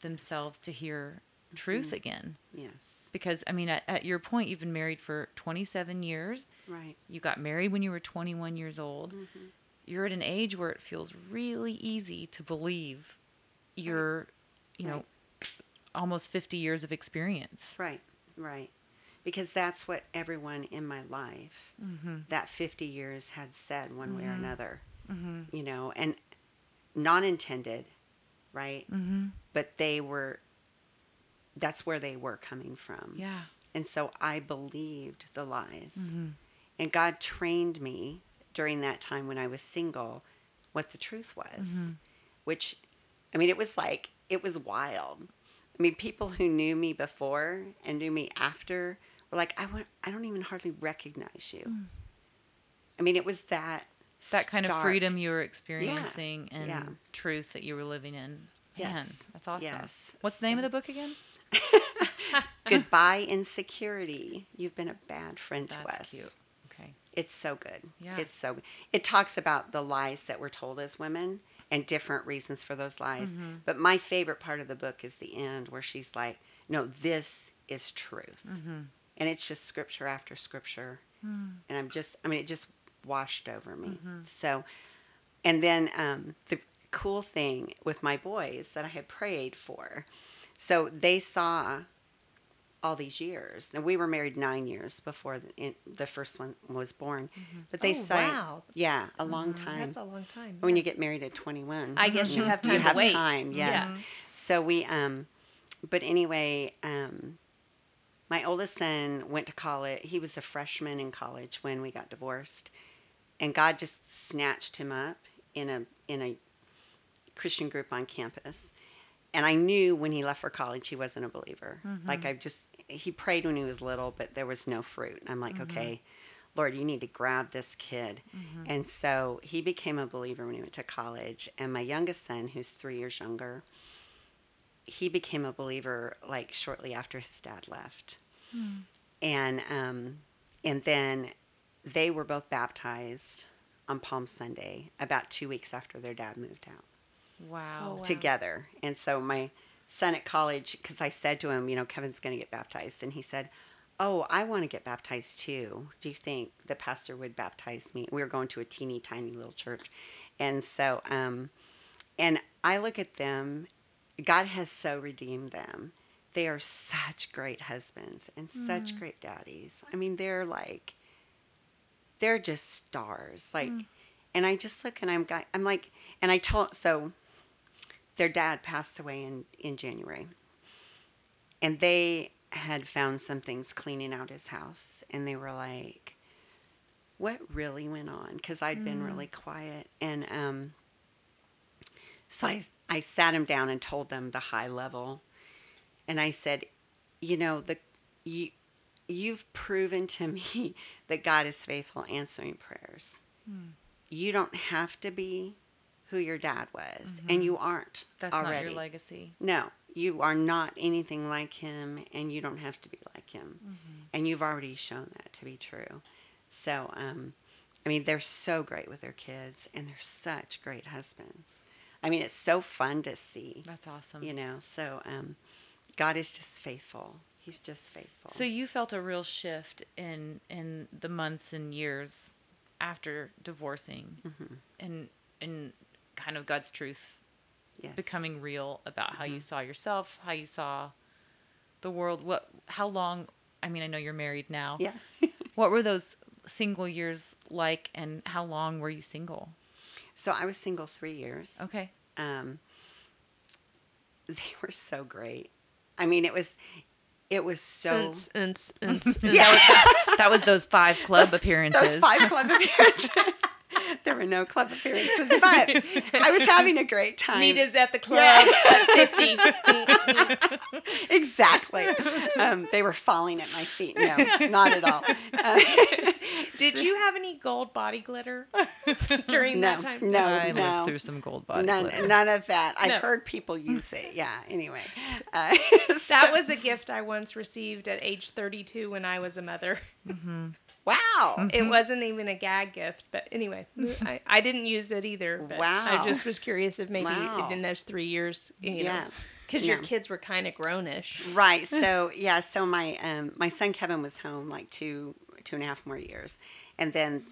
Speaker 2: themselves to hear truth mm. again.
Speaker 3: Yes.
Speaker 2: Because, I mean, at, at your point, you've been married for 27 years.
Speaker 3: Right.
Speaker 2: You got married when you were 21 years old. Mm-hmm. You're at an age where it feels really easy to believe you're, you know, almost 50 years of experience.
Speaker 3: Right. Right. Because that's what everyone in my life mm-hmm. that 50 years had said one way or mm-hmm. another. You know, and non intended, right?
Speaker 2: Mm-hmm.
Speaker 3: But they were, that's where they were coming from.
Speaker 2: Yeah.
Speaker 3: And so I believed the lies. Mm-hmm. And God trained me during that time when I was single what the truth was, mm-hmm. which, I mean, it was like, it was wild. I mean, people who knew me before and knew me after were like, I want, I don't even hardly recognize you. Mm. I mean, it was that
Speaker 2: that kind of freedom you were experiencing and
Speaker 3: yeah.
Speaker 2: truth that you were living in. Man,
Speaker 3: Yes.
Speaker 2: that's awesome.
Speaker 3: Yes.
Speaker 2: What's the name of the book again?
Speaker 3: Goodbye insecurity. You've been a bad friend to
Speaker 2: That's
Speaker 3: us.
Speaker 2: cute. Okay.
Speaker 3: It's so good.
Speaker 2: Yeah.
Speaker 3: It's so it talks about the lies that we're told as women and different reasons for those lies.
Speaker 2: Mm-hmm.
Speaker 3: But my favorite part of the book is the end where she's like, "No, this is truth."
Speaker 2: Mm-hmm.
Speaker 3: And it's just scripture after scripture.
Speaker 2: Hmm.
Speaker 3: And I'm just I mean it just washed over me.
Speaker 2: Mm-hmm.
Speaker 3: So and then um, the cool thing with my boys that I had prayed for. So they saw all these years. And we were married nine years before the, in, the first one was born. But they
Speaker 1: Oh,
Speaker 3: saw,
Speaker 1: wow.
Speaker 3: yeah, a long time.
Speaker 1: That's a long time.
Speaker 3: when you get married at 21,
Speaker 1: I guess you have time
Speaker 3: you
Speaker 1: to
Speaker 3: have
Speaker 1: wait.
Speaker 3: time. Yes.
Speaker 1: Yeah.
Speaker 3: So we, um, but anyway, um, my oldest son went to college. He was a freshman in college when we got divorced, and God just snatched him up in a in a Christian group on campus. And I knew when he left for college he wasn't a believer. Mm-hmm. Like I just he prayed when he was little, but there was no fruit. I'm like, mm-hmm. okay, Lord, you need to grab this kid. Mm-hmm. And so he became a believer when he went to college. And my youngest son, who's three years younger, he became a believer like shortly after his dad left. Hmm. And um, and then they were both baptized on Palm Sunday about two weeks after their dad moved out
Speaker 2: Wow.
Speaker 1: Oh, wow.
Speaker 3: together. And so my son at college, because I said to him, you know, Kevin's going to get baptized. And he said, Oh, I want to get baptized too. Do you think the pastor would baptize me? We were going to a teeny tiny little church. And so, um, and I look at them, God has so redeemed them. They are such great husbands and such great daddies. I mean, they're like, they're just stars. Like, and I just look and I'm, I'm like, and I told, so their dad passed away in, in January. And they had found some things cleaning out his house. And they were like, what really went on? Because I'd been really quiet. And um, so I, I sat him down and told them the high level. And I said, you know, the you, you've proven to me that God is faithful answering prayers. You don't have to be who your dad was, and you aren't
Speaker 2: That's
Speaker 3: already.
Speaker 2: not your legacy.
Speaker 3: No, you are not anything like him, and you don't have to be like him. And you've already shown that to be true. So, um, I mean, they're so great with their kids, and they're such great husbands. I mean, it's so fun to see,
Speaker 2: That's awesome.
Speaker 3: you know. So, um, God is just faithful. He's just faithful.
Speaker 2: So you felt a real shift in in the months and years after divorcing,
Speaker 3: Mm-hmm.
Speaker 2: and and kind of God's truth
Speaker 3: yes. Mm-hmm.
Speaker 2: becoming real about how you saw yourself, how you saw the world. What? How long? I mean, I know you're married now.
Speaker 3: Yeah.
Speaker 2: What were those single years like, and how long were you single?
Speaker 3: so I was single three years.
Speaker 2: Okay.
Speaker 3: um, they were so great. I mean, it was, it was so.
Speaker 1: Unts, unts, unts,
Speaker 3: Yeah.
Speaker 2: That was those five club appearances.
Speaker 3: Those five club appearances. there were no club appearances, but I was having a great time.
Speaker 1: Nita's at the club
Speaker 3: Yeah.
Speaker 1: at 50.
Speaker 3: exactly. Um, they were falling at my feet. No, not at all. Uh,
Speaker 1: Did you have any gold body glitter during
Speaker 3: no,
Speaker 1: that time?
Speaker 3: no,
Speaker 2: I
Speaker 3: no.
Speaker 2: lived through some gold body
Speaker 3: None,
Speaker 2: glitter.
Speaker 3: none of that. I've
Speaker 1: No.
Speaker 3: heard people use it. Yeah. Anyway, uh,
Speaker 1: That was a gift I once received at age 32 when I was a mother.
Speaker 3: Wow.
Speaker 1: It wasn't even a gag gift, but anyway, I, I didn't use it either. But
Speaker 3: Wow.
Speaker 1: I just was curious if maybe
Speaker 3: Wow.
Speaker 1: in those three years, you know,
Speaker 3: Yeah.
Speaker 1: because your kids were kind of grownish.
Speaker 3: Right. So yeah. So my um, my son Kevin was home like two two and a half more years, and then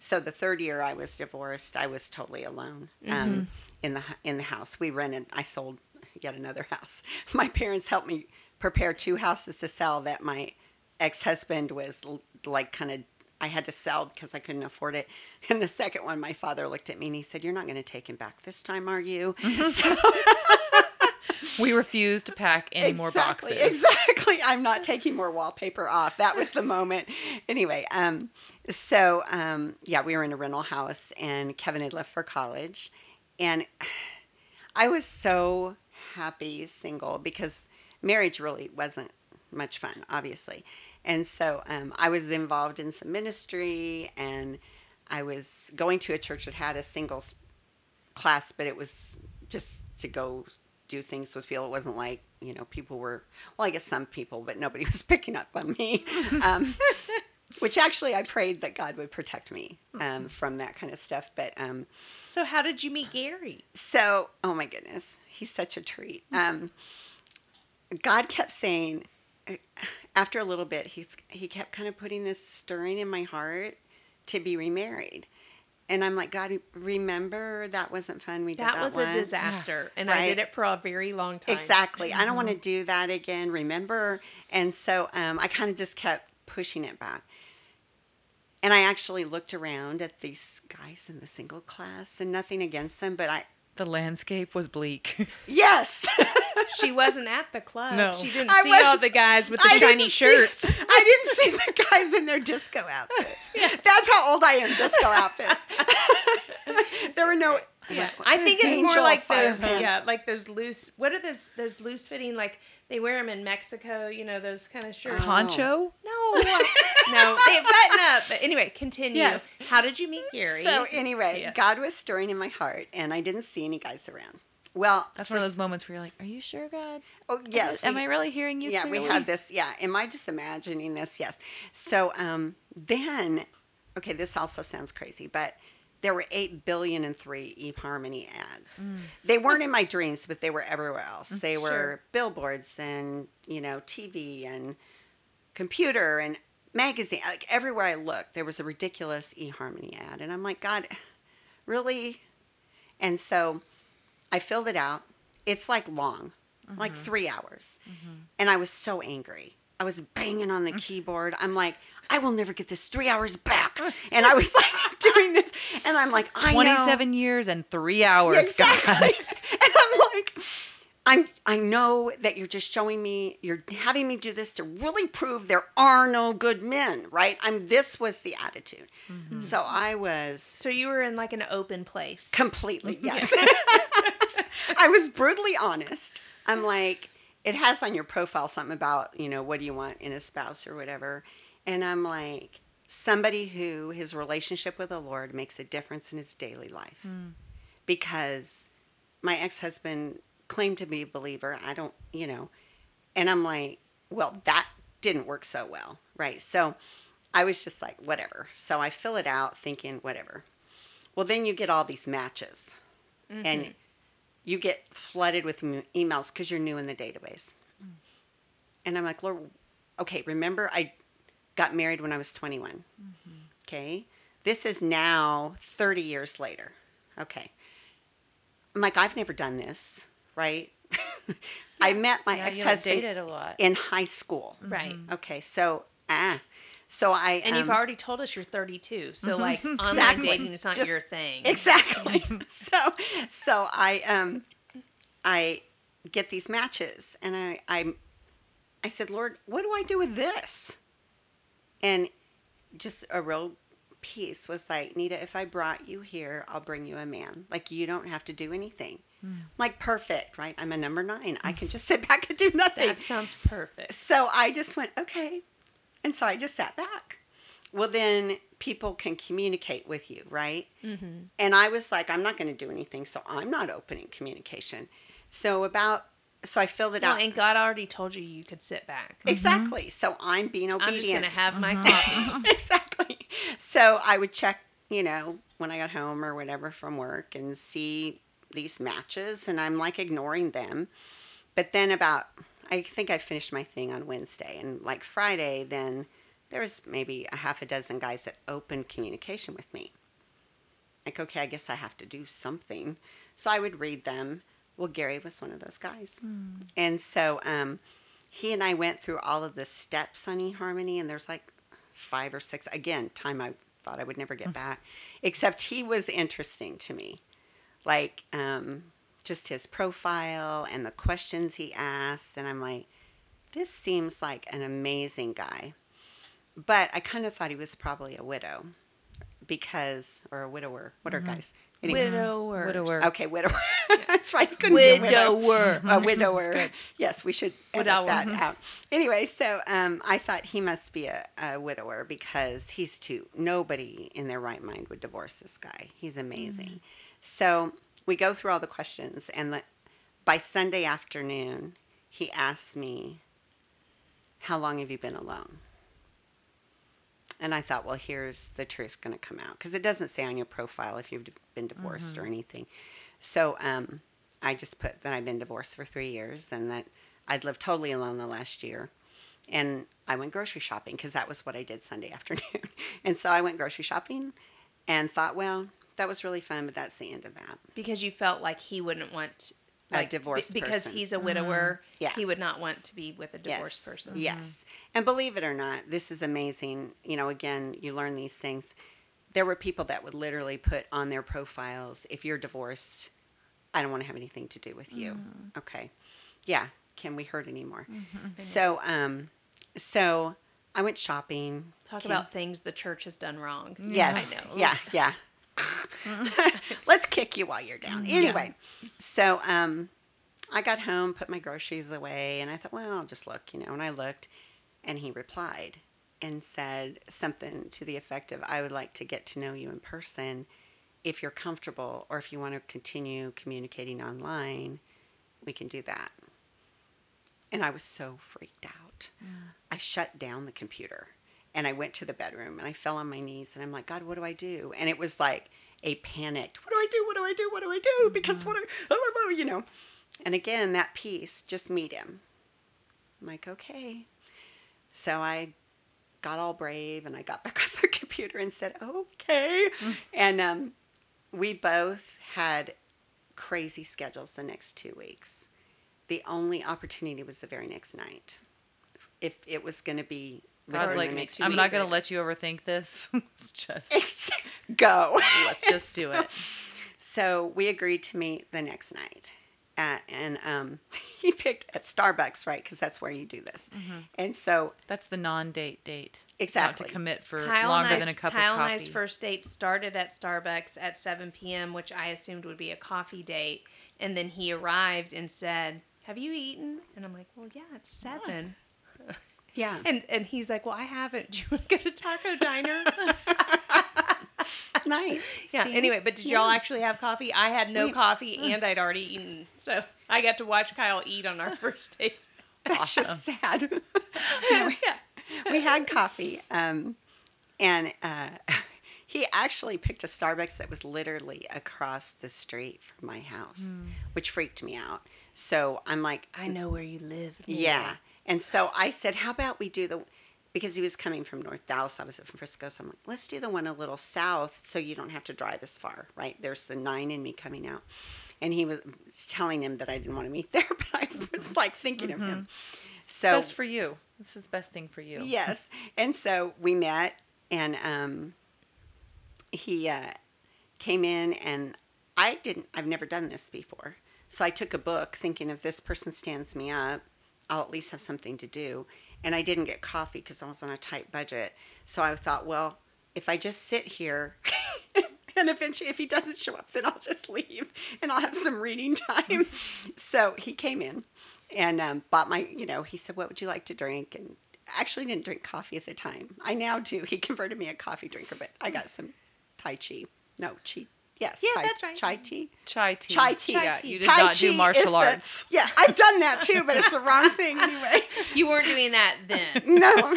Speaker 3: so the third year I was divorced. I was totally alone um, in the in the house. We rented. I sold yet another house. My parents helped me prepare two houses to sell that my ex husband was like kind of. I had to sell because I couldn't afford it. And the second one, my father looked at me and he said, "You're not going to take him back this time, are you?" So,
Speaker 2: We refused to pack any more
Speaker 3: Exactly,
Speaker 2: boxes.
Speaker 3: Exactly. I'm not taking more wallpaper off. That was the moment. Anyway, um, so um, yeah, we were in a rental house, and Kevin had left for college, and I was so happy single because marriage really wasn't much fun, obviously. And so um, I was involved in some ministry and I was going to a church that had a singles class, but it was just to go do things with people. It wasn't like, you know, people were, well, I guess some people, but nobody was picking up on me. Um, which actually I prayed that God would protect me um, from that kind of stuff. But um,
Speaker 1: So how did you meet Gary?
Speaker 3: so, oh my goodness, he's such a treat. Um, God kept saying, after a little bit, he's he kept kind of putting this stirring in my heart to be remarried, and I'm like, God, remember that wasn't fun. We did that,
Speaker 1: That was
Speaker 3: once.
Speaker 1: a disaster, and I did it for a very long time.
Speaker 3: Exactly. I don't want to do that again. Remember? And so um, I kind of just kept pushing it back. And I actually looked around at these guys in the single class, and nothing against them, but I
Speaker 2: The landscape was bleak.
Speaker 3: yes.
Speaker 1: She wasn't at the club.
Speaker 2: No.
Speaker 1: She didn't
Speaker 3: I
Speaker 1: see all the guys with the
Speaker 3: I
Speaker 1: shiny
Speaker 3: didn't see-
Speaker 1: shirts.
Speaker 3: I didn't see the guys in their disco outfits. yeah. That's how old I am. Disco outfits. there were no.
Speaker 1: Yeah, I think it's more like those.
Speaker 3: pants.
Speaker 1: Yeah, like those loose. What are those? Those loose fitting like they wear them in Mexico. You know those kind of shirts.
Speaker 2: Poncho?
Speaker 1: No, no, they button up. But anyway, continue.
Speaker 3: Yes.
Speaker 1: How did you meet Gary?
Speaker 3: So anyway,
Speaker 1: Yeah.
Speaker 3: God was stirring in my heart, and I didn't see any guys around. Well,
Speaker 2: That's one of those moments where you're like, "Are you sure, God?
Speaker 3: Oh yes.
Speaker 2: Am
Speaker 3: we-
Speaker 2: I really hearing you?"
Speaker 3: yeah, we had this. Yeah, am I just imagining this? Yes. So um, then, okay, this also sounds crazy, but there were eight billion and three eHarmony ads.
Speaker 2: Mm.
Speaker 3: They weren't in my dreams, but they were everywhere else. Mm, they were
Speaker 1: Sure.
Speaker 3: billboards and you know TV and computer and magazine. Like everywhere I looked, there was a ridiculous eHarmony ad, and I'm like, God, really? And so I filled it out. It's like long, like mm-hmm. three hours. Mm-hmm. And I was so angry. I was banging on the keyboard. I'm like, I will never get this three hours back. And I was like doing this. And I'm like, I know.
Speaker 2: 27 years and three hours.
Speaker 3: Exactly.
Speaker 2: God.
Speaker 3: and I'm like, I'm, I know that you're just showing me, you're having me do this to really prove there are no good men, right? I'm, this was the attitude. Mm-hmm. So I was
Speaker 1: so you were in like an open place.
Speaker 3: Completely, yes. I was brutally honest. I'm like, it has on your profile something about, you know, what do you want in a spouse or whatever. And I'm like, somebody who his relationship with the Lord makes a difference in his daily life. Hmm. Because my ex husband claimed to be a believer. I don't, you know, and I'm like, well, that didn't work so well, right? So I was just like, whatever. So I fill it out thinking, whatever. Well, then you get all these matches, and mm-hmm. you get flooded with m- emails because you're new in the database. Mm. And I'm like, Lord, okay, remember I got married when I was 21. Okay, this is now 30 years later. Okay, I'm like, I've never done this, right? I met my
Speaker 2: Yeah,
Speaker 3: ex husband
Speaker 2: dated a lot.
Speaker 3: in high school.
Speaker 1: Right.
Speaker 3: Okay, so ah, so I
Speaker 1: And you've
Speaker 3: um,
Speaker 1: already told us you're 32, so like online
Speaker 3: Exactly.
Speaker 1: dating is not
Speaker 3: Just-
Speaker 1: your thing.
Speaker 3: Exactly. so so I um I get these matches and I I I said, "Lord, what do I do with this?" And just a real piece was like, "Nita, if I brought you here, I'll bring you a man. Like you don't have to do anything." Like perfect, right? I'm a number 9. I can just sit back and do nothing.
Speaker 1: That sounds perfect.
Speaker 3: So I just went, okay. And so I just sat back. Well, then people can communicate with you, right? Mm-hmm. And I was like, I'm not going to do anything, so I'm not opening communication. So about, so I filled it
Speaker 1: Well,
Speaker 3: out.
Speaker 1: and God already told you you could sit back. Mm-hmm.
Speaker 3: exactly. So I'm being obedient.
Speaker 1: I'm
Speaker 3: obedient.
Speaker 1: just gonna have my mm-hmm. coffee.
Speaker 3: exactly. So I would check, you know, when I got home or whatever from work and see these matches, and I'm like ignoring them. But then about, I think I finished my thing on Wednesday, and like Friday, then there was maybe a half a dozen guys that opened communication with me. Like, okay, I guess I have to do something. So I would read them. Well, Gary was one of those guys. And so um, he and I went through all of the steps on eHarmony, and there's like five or six. Again, time I thought I would never get back. Except he was interesting to me. Like, um, just his profile and the questions he asked. And I'm like, this seems like an amazing guy. But I kind of thought he was probably a widow because, or a widower. What are guys? Anyway.
Speaker 1: Widower.
Speaker 2: Widower.
Speaker 3: Okay, widower. That's right. you couldn't be a.
Speaker 1: Widower.
Speaker 3: A widower. yes, we should edit
Speaker 1: Widower.
Speaker 3: that out. Anyway, so um, I thought he must be a, a widower because he's too. Nobody in their right mind would divorce this guy. He's amazing. So we go through all the questions, and the, by Sunday afternoon, he asks me, "How long have you been alone?" And I thought, well, here's the truth going to come out because it doesn't say on your profile if you've been divorced or anything. So um, I just put that I've been divorced for three years and that I'd lived totally alone the last year. And I went grocery shopping because that was what I did Sunday afternoon. and so I went grocery shopping and thought, well, that was really fun, but that's the end of that.
Speaker 1: Because you felt like he wouldn't want
Speaker 3: A
Speaker 1: like,
Speaker 3: divorced
Speaker 1: because
Speaker 3: person.
Speaker 1: he's a mm-hmm. widower.
Speaker 3: Yeah.
Speaker 1: He would not want to be with a divorced
Speaker 3: yes.
Speaker 1: person.
Speaker 3: Yes. Mm-hmm. And believe it or not, this is amazing. You know, again, you learn these things. There were people that would literally put on their profiles, if you're divorced, I don't want to have anything to do with you. Mm. Okay. Yeah. Can we hurt anymore? Mm-hmm. So, um, so I went shopping.
Speaker 1: Talk about things the church has done wrong.
Speaker 3: Yes.
Speaker 1: I know.
Speaker 3: Yeah, yeah. Let's kick you while you're down. Anyway, so um, I got home, put my groceries away, and I thought, well, I'll just look, you know. And I looked, and he replied and said something to the effect of, I would like to get to know you in person. If you're comfortable, or if you want to continue communicating online, we can do that. And I was so freaked out. I shut down the computer and I went to the bedroom and I fell on my knees and I'm like, God, what do I do? And it was like a panicked, what do I do? What do I do? What do I do? Because what, do, you know. And again, that piece, just meet him. I'm like, okay. So I got all brave and I got back on the computer and said, okay. And um, we both had crazy schedules the next two weeks. The only opportunity was the very next night. If it was going to be
Speaker 2: God's
Speaker 3: within
Speaker 2: like,
Speaker 3: the next
Speaker 2: I'm not going to let you overthink this. Let's just,
Speaker 3: go.
Speaker 2: let's just do it.
Speaker 3: So we agreed to meet the next night. At, and um, he picked at Starbucks, right? Because that's where you do this. And so,
Speaker 2: That's the non-date date.
Speaker 3: Exactly.
Speaker 2: Not to commit for
Speaker 1: Kyle
Speaker 2: longer
Speaker 1: I's,
Speaker 2: than a cup
Speaker 1: Kyle
Speaker 2: of
Speaker 1: and
Speaker 2: coffee.
Speaker 1: I's first date started at Starbucks at 7 p.m., which I assumed would be a coffee date. And then he arrived and said, Have you eaten? And I'm like, Well, yeah, it's 7.
Speaker 3: Yeah.
Speaker 1: And and he's like, Well, I haven't. Do you want to go to Taco Diner?
Speaker 3: nice.
Speaker 1: yeah.
Speaker 3: See?
Speaker 1: Anyway, but did y'all actually have coffee? I had no
Speaker 3: We-
Speaker 1: coffee and I'd already eaten. So I got to watch Kyle eat on our first date.
Speaker 3: That's just sad.
Speaker 1: yeah.
Speaker 3: we had coffee, um, and uh, he actually picked a Starbucks that was literally across the street from my house, which freaked me out. So I'm like,
Speaker 1: I know where you live.
Speaker 3: yeah. And so I said, how about we do the, because he was coming from North Dallas, I was from Frisco. So I'm like, let's do the one a little south so you don't have to drive as far, right? There's the nine in me coming out. And he was telling him that I didn't want to meet there, but I was like thinking of him. So
Speaker 2: Best for you. This is the best thing for you.
Speaker 3: Yes. And so we met, and um, he uh, came in, and I didn't, I've never done this before. So I took a book thinking if this person stands me up, I'll at least have something to do. And I didn't get coffee because I was on a tight budget. So I thought, well, if I just sit here, and eventually if he doesn't show up, then I'll just leave and I'll have some reading time. so he came in and um, bought my, you know, he said, what would you like to drink? And actually didn't drink coffee at the time. I now do. He converted me a coffee drinker, but I got some Tai Chi. No, Chi. Yes.
Speaker 1: Yeah,
Speaker 3: tai,
Speaker 1: that's right.
Speaker 3: Chai tea.
Speaker 2: Chai tea.
Speaker 3: Chai tea.
Speaker 2: Yeah,
Speaker 1: tea.
Speaker 2: you did
Speaker 3: tai
Speaker 2: not do martial
Speaker 3: the-
Speaker 2: arts.
Speaker 3: yeah, I've done that too, but it's the wrong thing anyway.
Speaker 1: You weren't doing that then.
Speaker 3: No, no.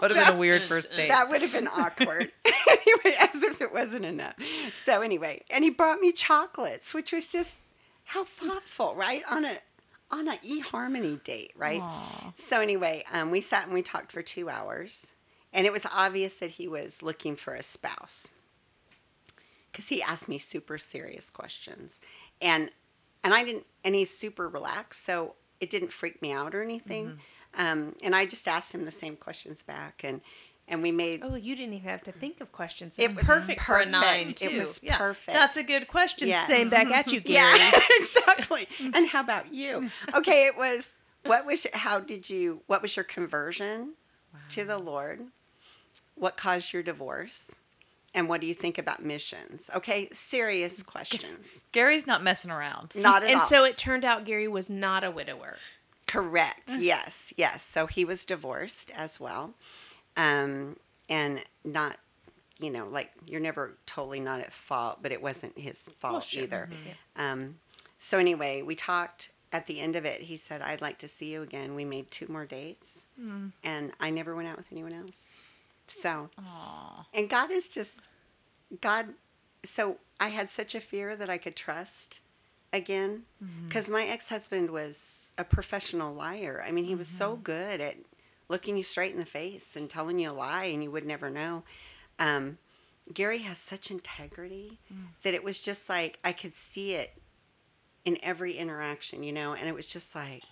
Speaker 2: Would have been a weird first date.
Speaker 3: That would have been awkward. anyway, as if it wasn't enough. So anyway, and he brought me chocolates, which was just how thoughtful, right? On a on a eHarmony date, right?
Speaker 2: Aw.
Speaker 3: So anyway, um, we sat and we talked for two hours, and it was obvious that he was looking for a spouse because he asked me super serious questions, and and I didn't, and he's super relaxed, so it didn't freak me out or anything. Um, and I just asked him the same questions back, and and we made
Speaker 1: Oh, you didn't even have to think of questions.
Speaker 3: It was
Speaker 1: perfect, for a
Speaker 3: perfect.
Speaker 1: nine
Speaker 3: It was
Speaker 1: yeah.
Speaker 3: perfect.
Speaker 1: That's a good question.
Speaker 3: Yes.
Speaker 1: Same back at you, Gary.
Speaker 3: Yeah, exactly. and how about you? Okay, it was what was how did you what was your conversion to the Lord? What caused your divorce? And what do you think about missions? Okay, serious questions.
Speaker 2: Gary's not messing around.
Speaker 3: Not at
Speaker 1: and
Speaker 3: all.
Speaker 1: so it turned out Gary was not a widower.
Speaker 3: Correct. Yes, yes. So he was divorced as well. Um, and not, you know, like you're never totally not at fault, but it wasn't his fault
Speaker 1: sure.
Speaker 3: either. Um, so anyway, we talked at the end of it. He said, I'd like to see you again. We made two more dates, and I never went out with anyone else. So, and God is just, God, so I had such a fear that I could trust again mm-hmm. because my ex-husband was a professional liar. I mean he was so mm-hmm. good at looking you straight in the face and telling you a lie and you would never know. Um, gary has such integrity mm. that it was just like i could see it in every interaction you know and it was just like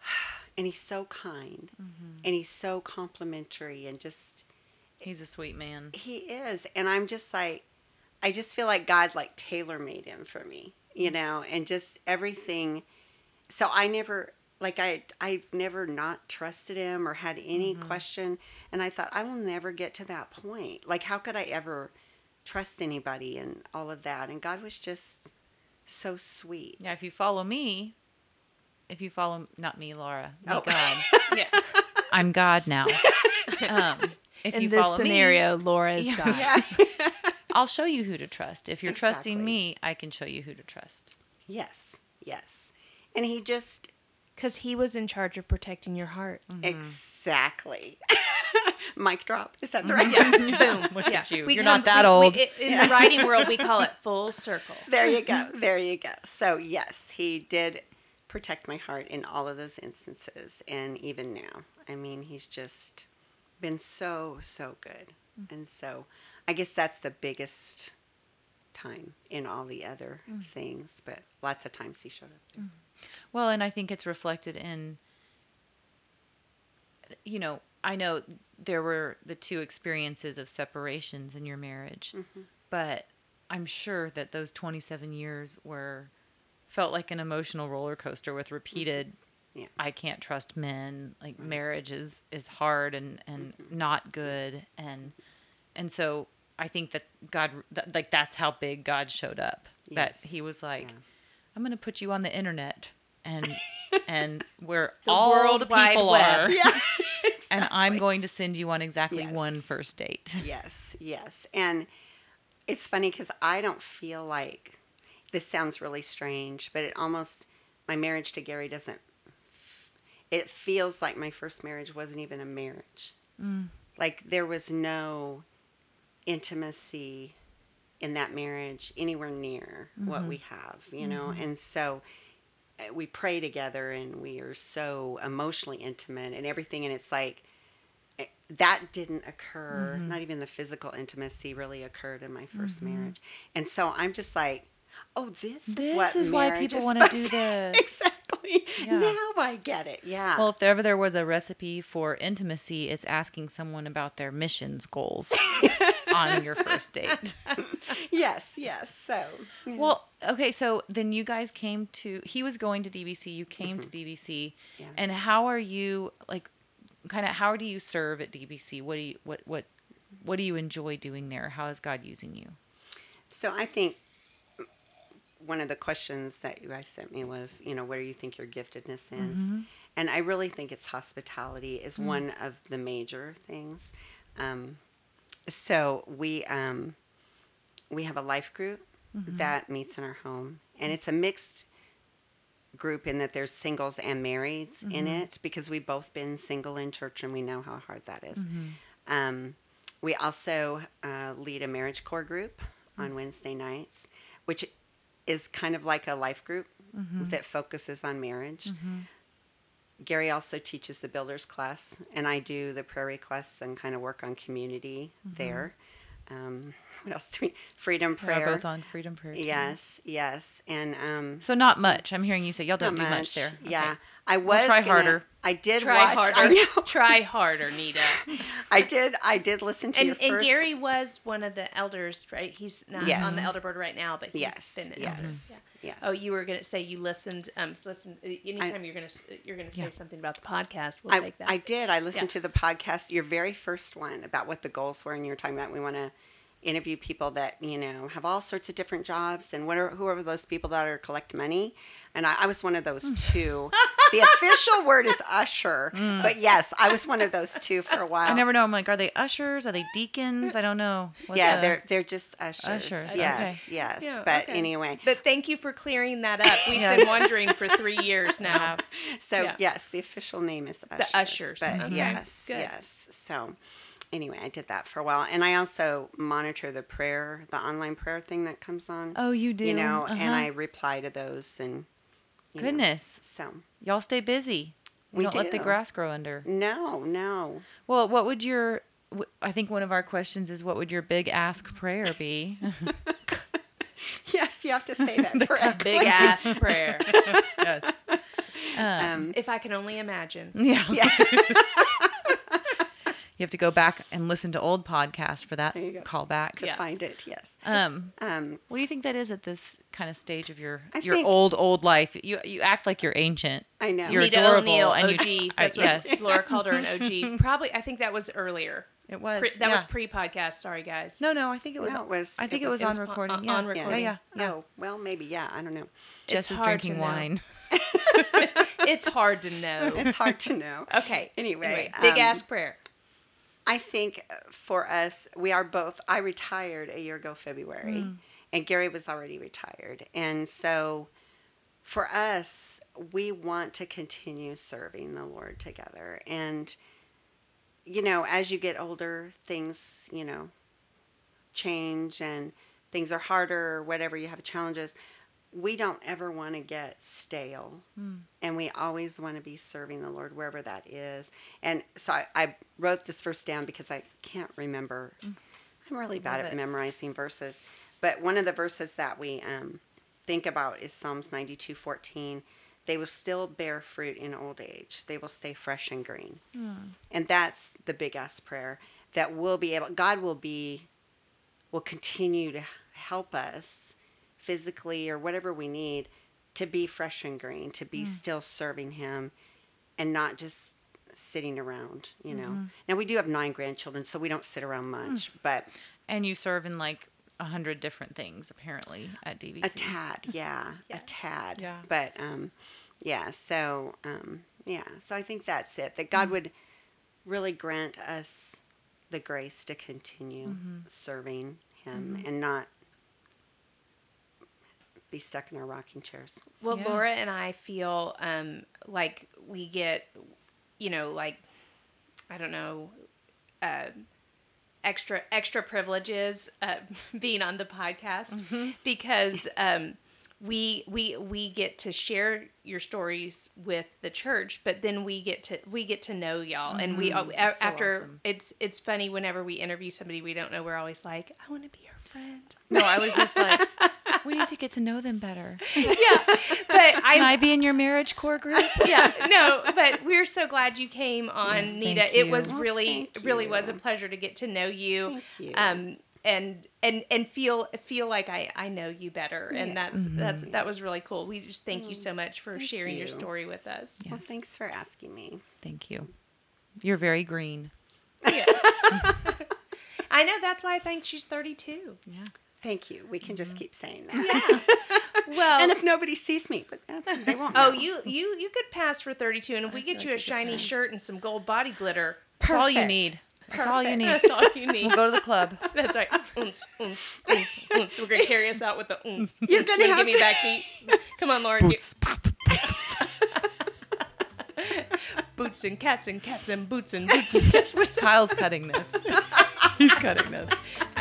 Speaker 3: and he's so kind mm-hmm. and he's so complimentary and just
Speaker 2: He's a sweet man.
Speaker 3: he is and i'm just like i just feel like god like tailor made him for me you mm-hmm. know and just everything. So i never like i i've never not trusted him or had any mm-hmm. question and i thought i will never get to that point. Like how could i ever trust anybody and all of that? And god was just so sweet.
Speaker 2: Yeah, if you follow me, if you follow not me, Laura, me,
Speaker 3: Oh.
Speaker 2: God,
Speaker 1: Yeah.
Speaker 2: I'm God now. Um, if
Speaker 1: In
Speaker 2: you
Speaker 1: this
Speaker 2: follow me,
Speaker 1: scenario, Laura is
Speaker 2: Yeah.
Speaker 1: God.
Speaker 3: yeah
Speaker 2: I'll show you who to trust. If you're trusting me, I can show you who to trust.
Speaker 3: yes yes and he just
Speaker 1: Because he was in charge of protecting your heart.
Speaker 3: exactly mic drop is that the right
Speaker 1: Boom.
Speaker 2: Look
Speaker 1: yeah.
Speaker 2: at you.
Speaker 1: We
Speaker 2: You're
Speaker 1: come-
Speaker 2: not that
Speaker 1: we- we-
Speaker 2: old.
Speaker 1: i- in the writing world, we call it full circle.
Speaker 3: there you go. There you go. So, yes, he did protect my heart in all of those instances. And even now, I mean, he's just been so, so good. Mm. And so, I guess that's the biggest time in all the other mm. things. But lots of times he showed up there. Mm.
Speaker 2: Well, and I think it's reflected in, you know, I know there were the two experiences of separations in your marriage, mm-hmm. but I'm sure that those 27 years were felt like an emotional roller coaster with repeated. Mm-hmm.
Speaker 3: Yeah.
Speaker 2: I can't trust men. Like marriage is is hard and and mm-hmm. not good and and so I think that God that, like that's how big God showed up. That He was like,
Speaker 3: Yeah.
Speaker 2: I'm going to put you on the internet and and where
Speaker 1: The
Speaker 2: all the people are,
Speaker 3: Yeah.
Speaker 2: and I'm going to send you on exactly
Speaker 3: Yes.
Speaker 2: one first date.
Speaker 3: Yes, yes. And it's funny because I don't feel like this sounds really strange, but it almost, my marriage to Gary doesn't, it feels like my first marriage wasn't even a marriage. Mm. Like there was no intimacy in that marriage anywhere near what mm-hmm. we have, you know? Mm-hmm. And so uh, we pray together and we are so emotionally intimate and everything. And it's like, eh, that didn't occur. Mm-hmm. Not even the physical intimacy really occurred in my 1st marriage. And so I'm just like, oh, this,
Speaker 2: This
Speaker 3: is what
Speaker 2: is why people wanna do this.
Speaker 3: exactly.
Speaker 2: Yeah.
Speaker 3: Now I get it. Yeah.
Speaker 2: Well, if ever there was a recipe for intimacy, it's asking someone about their missions goals on your first date.
Speaker 3: yes, yes. So.
Speaker 2: Well, okay, so then you guys came to he was going to DBC, you came to DBC.
Speaker 3: Mm-hmm. Yeah.
Speaker 2: And how are you like kind of how do you serve at DBC? What do you what what what do you enjoy doing there? How is God using you?
Speaker 3: So I think one of the questions that you guys sent me was, you know, where do you think your giftedness is? And I really think it's hospitality is one of the major things. Um, so we um, we have a life group that meets in our home, and it's a mixed group in that there's singles and marrieds in it because we've both been single in church and we know how hard that is. Um, we also uh, lead a marriage core group on Wednesday nights, which is kind of like a life group mm-hmm. that focuses on marriage. Mm-hmm. Gary also teaches the builders class, and I do the prayer requests and kind of work on community mm-hmm. there. Um, what else do we? Freedom
Speaker 2: We're
Speaker 3: prayer.
Speaker 2: both on Freedom Prayer. team.
Speaker 3: Yes, yes, and um,
Speaker 2: So not much. I'm hearing you say y'all don't do much, there.
Speaker 3: Yeah, I was
Speaker 2: try
Speaker 3: gonna-
Speaker 2: harder.
Speaker 3: I did
Speaker 1: Try
Speaker 3: watch.
Speaker 1: harder.
Speaker 3: I know.
Speaker 1: Try harder, Nita.
Speaker 3: I did. I did listen to
Speaker 1: and,
Speaker 3: your
Speaker 1: and
Speaker 3: first.
Speaker 1: Gary was one of the elders, right? He's not
Speaker 3: Yes.
Speaker 1: on the elder board right now, but he's
Speaker 3: Yes,
Speaker 1: been an
Speaker 3: yes,
Speaker 1: elder.
Speaker 3: yes.
Speaker 1: Oh, you were gonna say you listened. Um, listen. Anytime you're gonna you're gonna say
Speaker 2: Yeah.
Speaker 1: something about the podcast, we'll
Speaker 3: I,
Speaker 1: take that.
Speaker 3: I did. I listened
Speaker 1: Yeah.
Speaker 3: to the podcast, your very first one, about what the goals were, and you were talking about we want to interview people that you know have all sorts of different jobs and what are who are those people that are collect money and I, I was one of those mm. two the official word is usher mm. but yes i was one of those two for a while
Speaker 2: I never know. I'm like, are they ushers? Are they deacons? I don't know. what
Speaker 3: yeah
Speaker 2: the-
Speaker 3: they're they're just ushers,
Speaker 2: Ushers,
Speaker 3: yes yes
Speaker 1: Yeah,
Speaker 3: but
Speaker 1: okay.
Speaker 3: anyway
Speaker 1: But thank you for clearing that up. We've
Speaker 2: Yes.
Speaker 1: been wondering for three years now.
Speaker 3: So
Speaker 1: Yeah.
Speaker 3: yes, the official name is ushers.
Speaker 1: ushers,
Speaker 3: But
Speaker 1: okay,
Speaker 3: yes,
Speaker 1: good.
Speaker 3: yes. So anyway, I did that for a while, and I also monitor the prayer, the online prayer thing that comes on.
Speaker 2: Oh, you do.
Speaker 3: You know, and
Speaker 2: Uh-huh.
Speaker 3: I reply to those, and you know,
Speaker 2: Goodness,
Speaker 3: so
Speaker 2: y'all stay busy. You
Speaker 3: We
Speaker 2: don't let the grass grow under.
Speaker 3: no, no.
Speaker 2: Well, what would your? I think one of our questions is, what would your big ask prayer be?
Speaker 3: Yes, you have to say that correctly.
Speaker 1: Big ask prayer.
Speaker 2: yes.
Speaker 3: Um,
Speaker 1: If I can only imagine.
Speaker 2: Yeah.
Speaker 3: yeah.
Speaker 2: You have to go back and listen to old podcasts for that
Speaker 3: There you go.
Speaker 2: callback.
Speaker 3: to
Speaker 1: Yeah.
Speaker 3: find it, yes.
Speaker 2: Um,
Speaker 3: Um,
Speaker 2: what do you think that is at this kind of stage of your
Speaker 3: I
Speaker 2: your old old life? You you act like you're ancient.
Speaker 3: I know.
Speaker 2: You're
Speaker 1: Nita
Speaker 2: adorable,
Speaker 1: O'Neill,
Speaker 2: and you-
Speaker 1: OG.
Speaker 2: I-
Speaker 1: That's what
Speaker 2: yes.
Speaker 1: Laura called her an OG. Probably, I think that was earlier.
Speaker 2: It was
Speaker 1: Pre- that was pre-podcast. Sorry, guys.
Speaker 2: No, no, I think it was.
Speaker 3: No, it was-
Speaker 2: I think
Speaker 3: it
Speaker 2: it was,
Speaker 3: was-
Speaker 2: on
Speaker 1: was
Speaker 2: recording.
Speaker 1: on-
Speaker 2: yeah.
Speaker 1: on recording.
Speaker 2: yeah, yeah.
Speaker 3: Oh, well, maybe, yeah. I don't know.
Speaker 2: Jess
Speaker 1: It's
Speaker 2: is
Speaker 1: hard to
Speaker 2: drinking
Speaker 1: know.
Speaker 2: wine.
Speaker 1: It's hard to know.
Speaker 3: It's hard to know.
Speaker 1: Okay.
Speaker 3: Anyway,
Speaker 1: big
Speaker 3: um,
Speaker 1: ass prayer.
Speaker 3: I think uh, for us, we are both. I retired a year ago, February, and Gary was already retired. And so for us, we want to continue serving the Lord together. And, you know, as you get older, things, you know, change and things are harder or whatever, you have challenges. We don't ever want to get stale hmm. and we always want to be serving the Lord wherever that is. And so I, I wrote this verse down because I can't remember. Mm. I'm really bad at
Speaker 2: it.
Speaker 3: memorizing verses, but one of the verses that we um, think about is Psalms 92:14. They will still bear fruit in old age. They will stay fresh and green. Hmm. And that's the big ass prayer that we'll be able. God will be, will continue to help us physically or whatever we need to be fresh and green, to be mm. still serving Him, and not just sitting around. You know. Mm-hmm. Now we do have nine grandchildren, so we don't sit around mm. much, but
Speaker 2: And you serve in like a hundred different things apparently at DBC.
Speaker 3: a tad, yeah,
Speaker 1: Yes.
Speaker 3: a tad.
Speaker 2: Yeah.
Speaker 3: But um, yeah. So um, yeah. So I think that's it. That God mm. would really grant us the grace to continue mm-hmm. serving Him mm-hmm. and not be stuck in our rocking chairs.
Speaker 1: Well,
Speaker 2: Yeah.
Speaker 1: Laura and I feel um, like we get, you know, like I don't know, uh, extra extra privileges uh, being on the podcast
Speaker 2: Mm-hmm.
Speaker 1: because um, we we we get to share your stories with the church, but then we get to we get to know y'all, and we uh,
Speaker 2: so
Speaker 1: after
Speaker 2: awesome.
Speaker 1: it's it's funny whenever we interview somebody we don't know, we're always like, I want to be your friend.
Speaker 2: No, I was just like, we need to get to know them better.
Speaker 1: yeah, but I
Speaker 2: Can I be in your marriage core group?
Speaker 1: yeah, no, but we're so glad you came on,
Speaker 2: Yes,
Speaker 1: Nita.
Speaker 2: thank
Speaker 1: It was
Speaker 3: Well,
Speaker 1: really,
Speaker 3: thank
Speaker 1: really was a pleasure to get to know you.
Speaker 3: Thank you.
Speaker 1: Um, and and and feel feel like I I know you better, and
Speaker 3: Yeah.
Speaker 1: that's that's that was really cool. We just thank you so much for
Speaker 3: Thank
Speaker 1: sharing your story with us.
Speaker 3: Well, thanks for asking me.
Speaker 2: Thank you. You're very green.
Speaker 1: Yes. I know that's why I think she's 32.
Speaker 2: Yeah.
Speaker 3: Thank you. We can just keep saying that. Yeah.
Speaker 1: Well,
Speaker 3: And if nobody sees me, but uh, they won't.
Speaker 1: oh,
Speaker 3: know.
Speaker 1: you you you could pass for 32, and if we get
Speaker 2: feel
Speaker 1: you
Speaker 2: like
Speaker 1: a shiny
Speaker 2: pass.
Speaker 1: shirt and some gold body glitter,
Speaker 2: That's all you
Speaker 3: Perfect.
Speaker 2: need. That's all you need.
Speaker 1: that's all you need.
Speaker 2: We'll go to the club.
Speaker 1: That's right. Oons, oons, oons, oons. We're gonna carry us out with the oons.
Speaker 3: You're
Speaker 1: Oons.
Speaker 3: gonna have
Speaker 1: give me
Speaker 3: to-
Speaker 1: back beat. Come on, Lauren.
Speaker 2: Boots, pop.
Speaker 1: boots and cats and cats and boots and boots and cats. What's that?
Speaker 2: Kyle's cutting this. He's cutting this.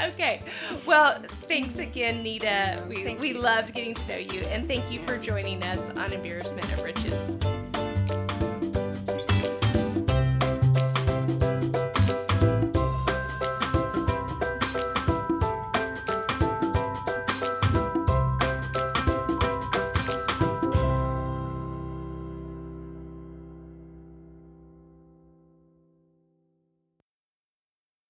Speaker 1: Okay. Well, thanks again, Nita. We,
Speaker 3: Thank
Speaker 1: we
Speaker 3: you.
Speaker 1: loved getting to know you, and thank you for joining us on Embarrassment of Riches.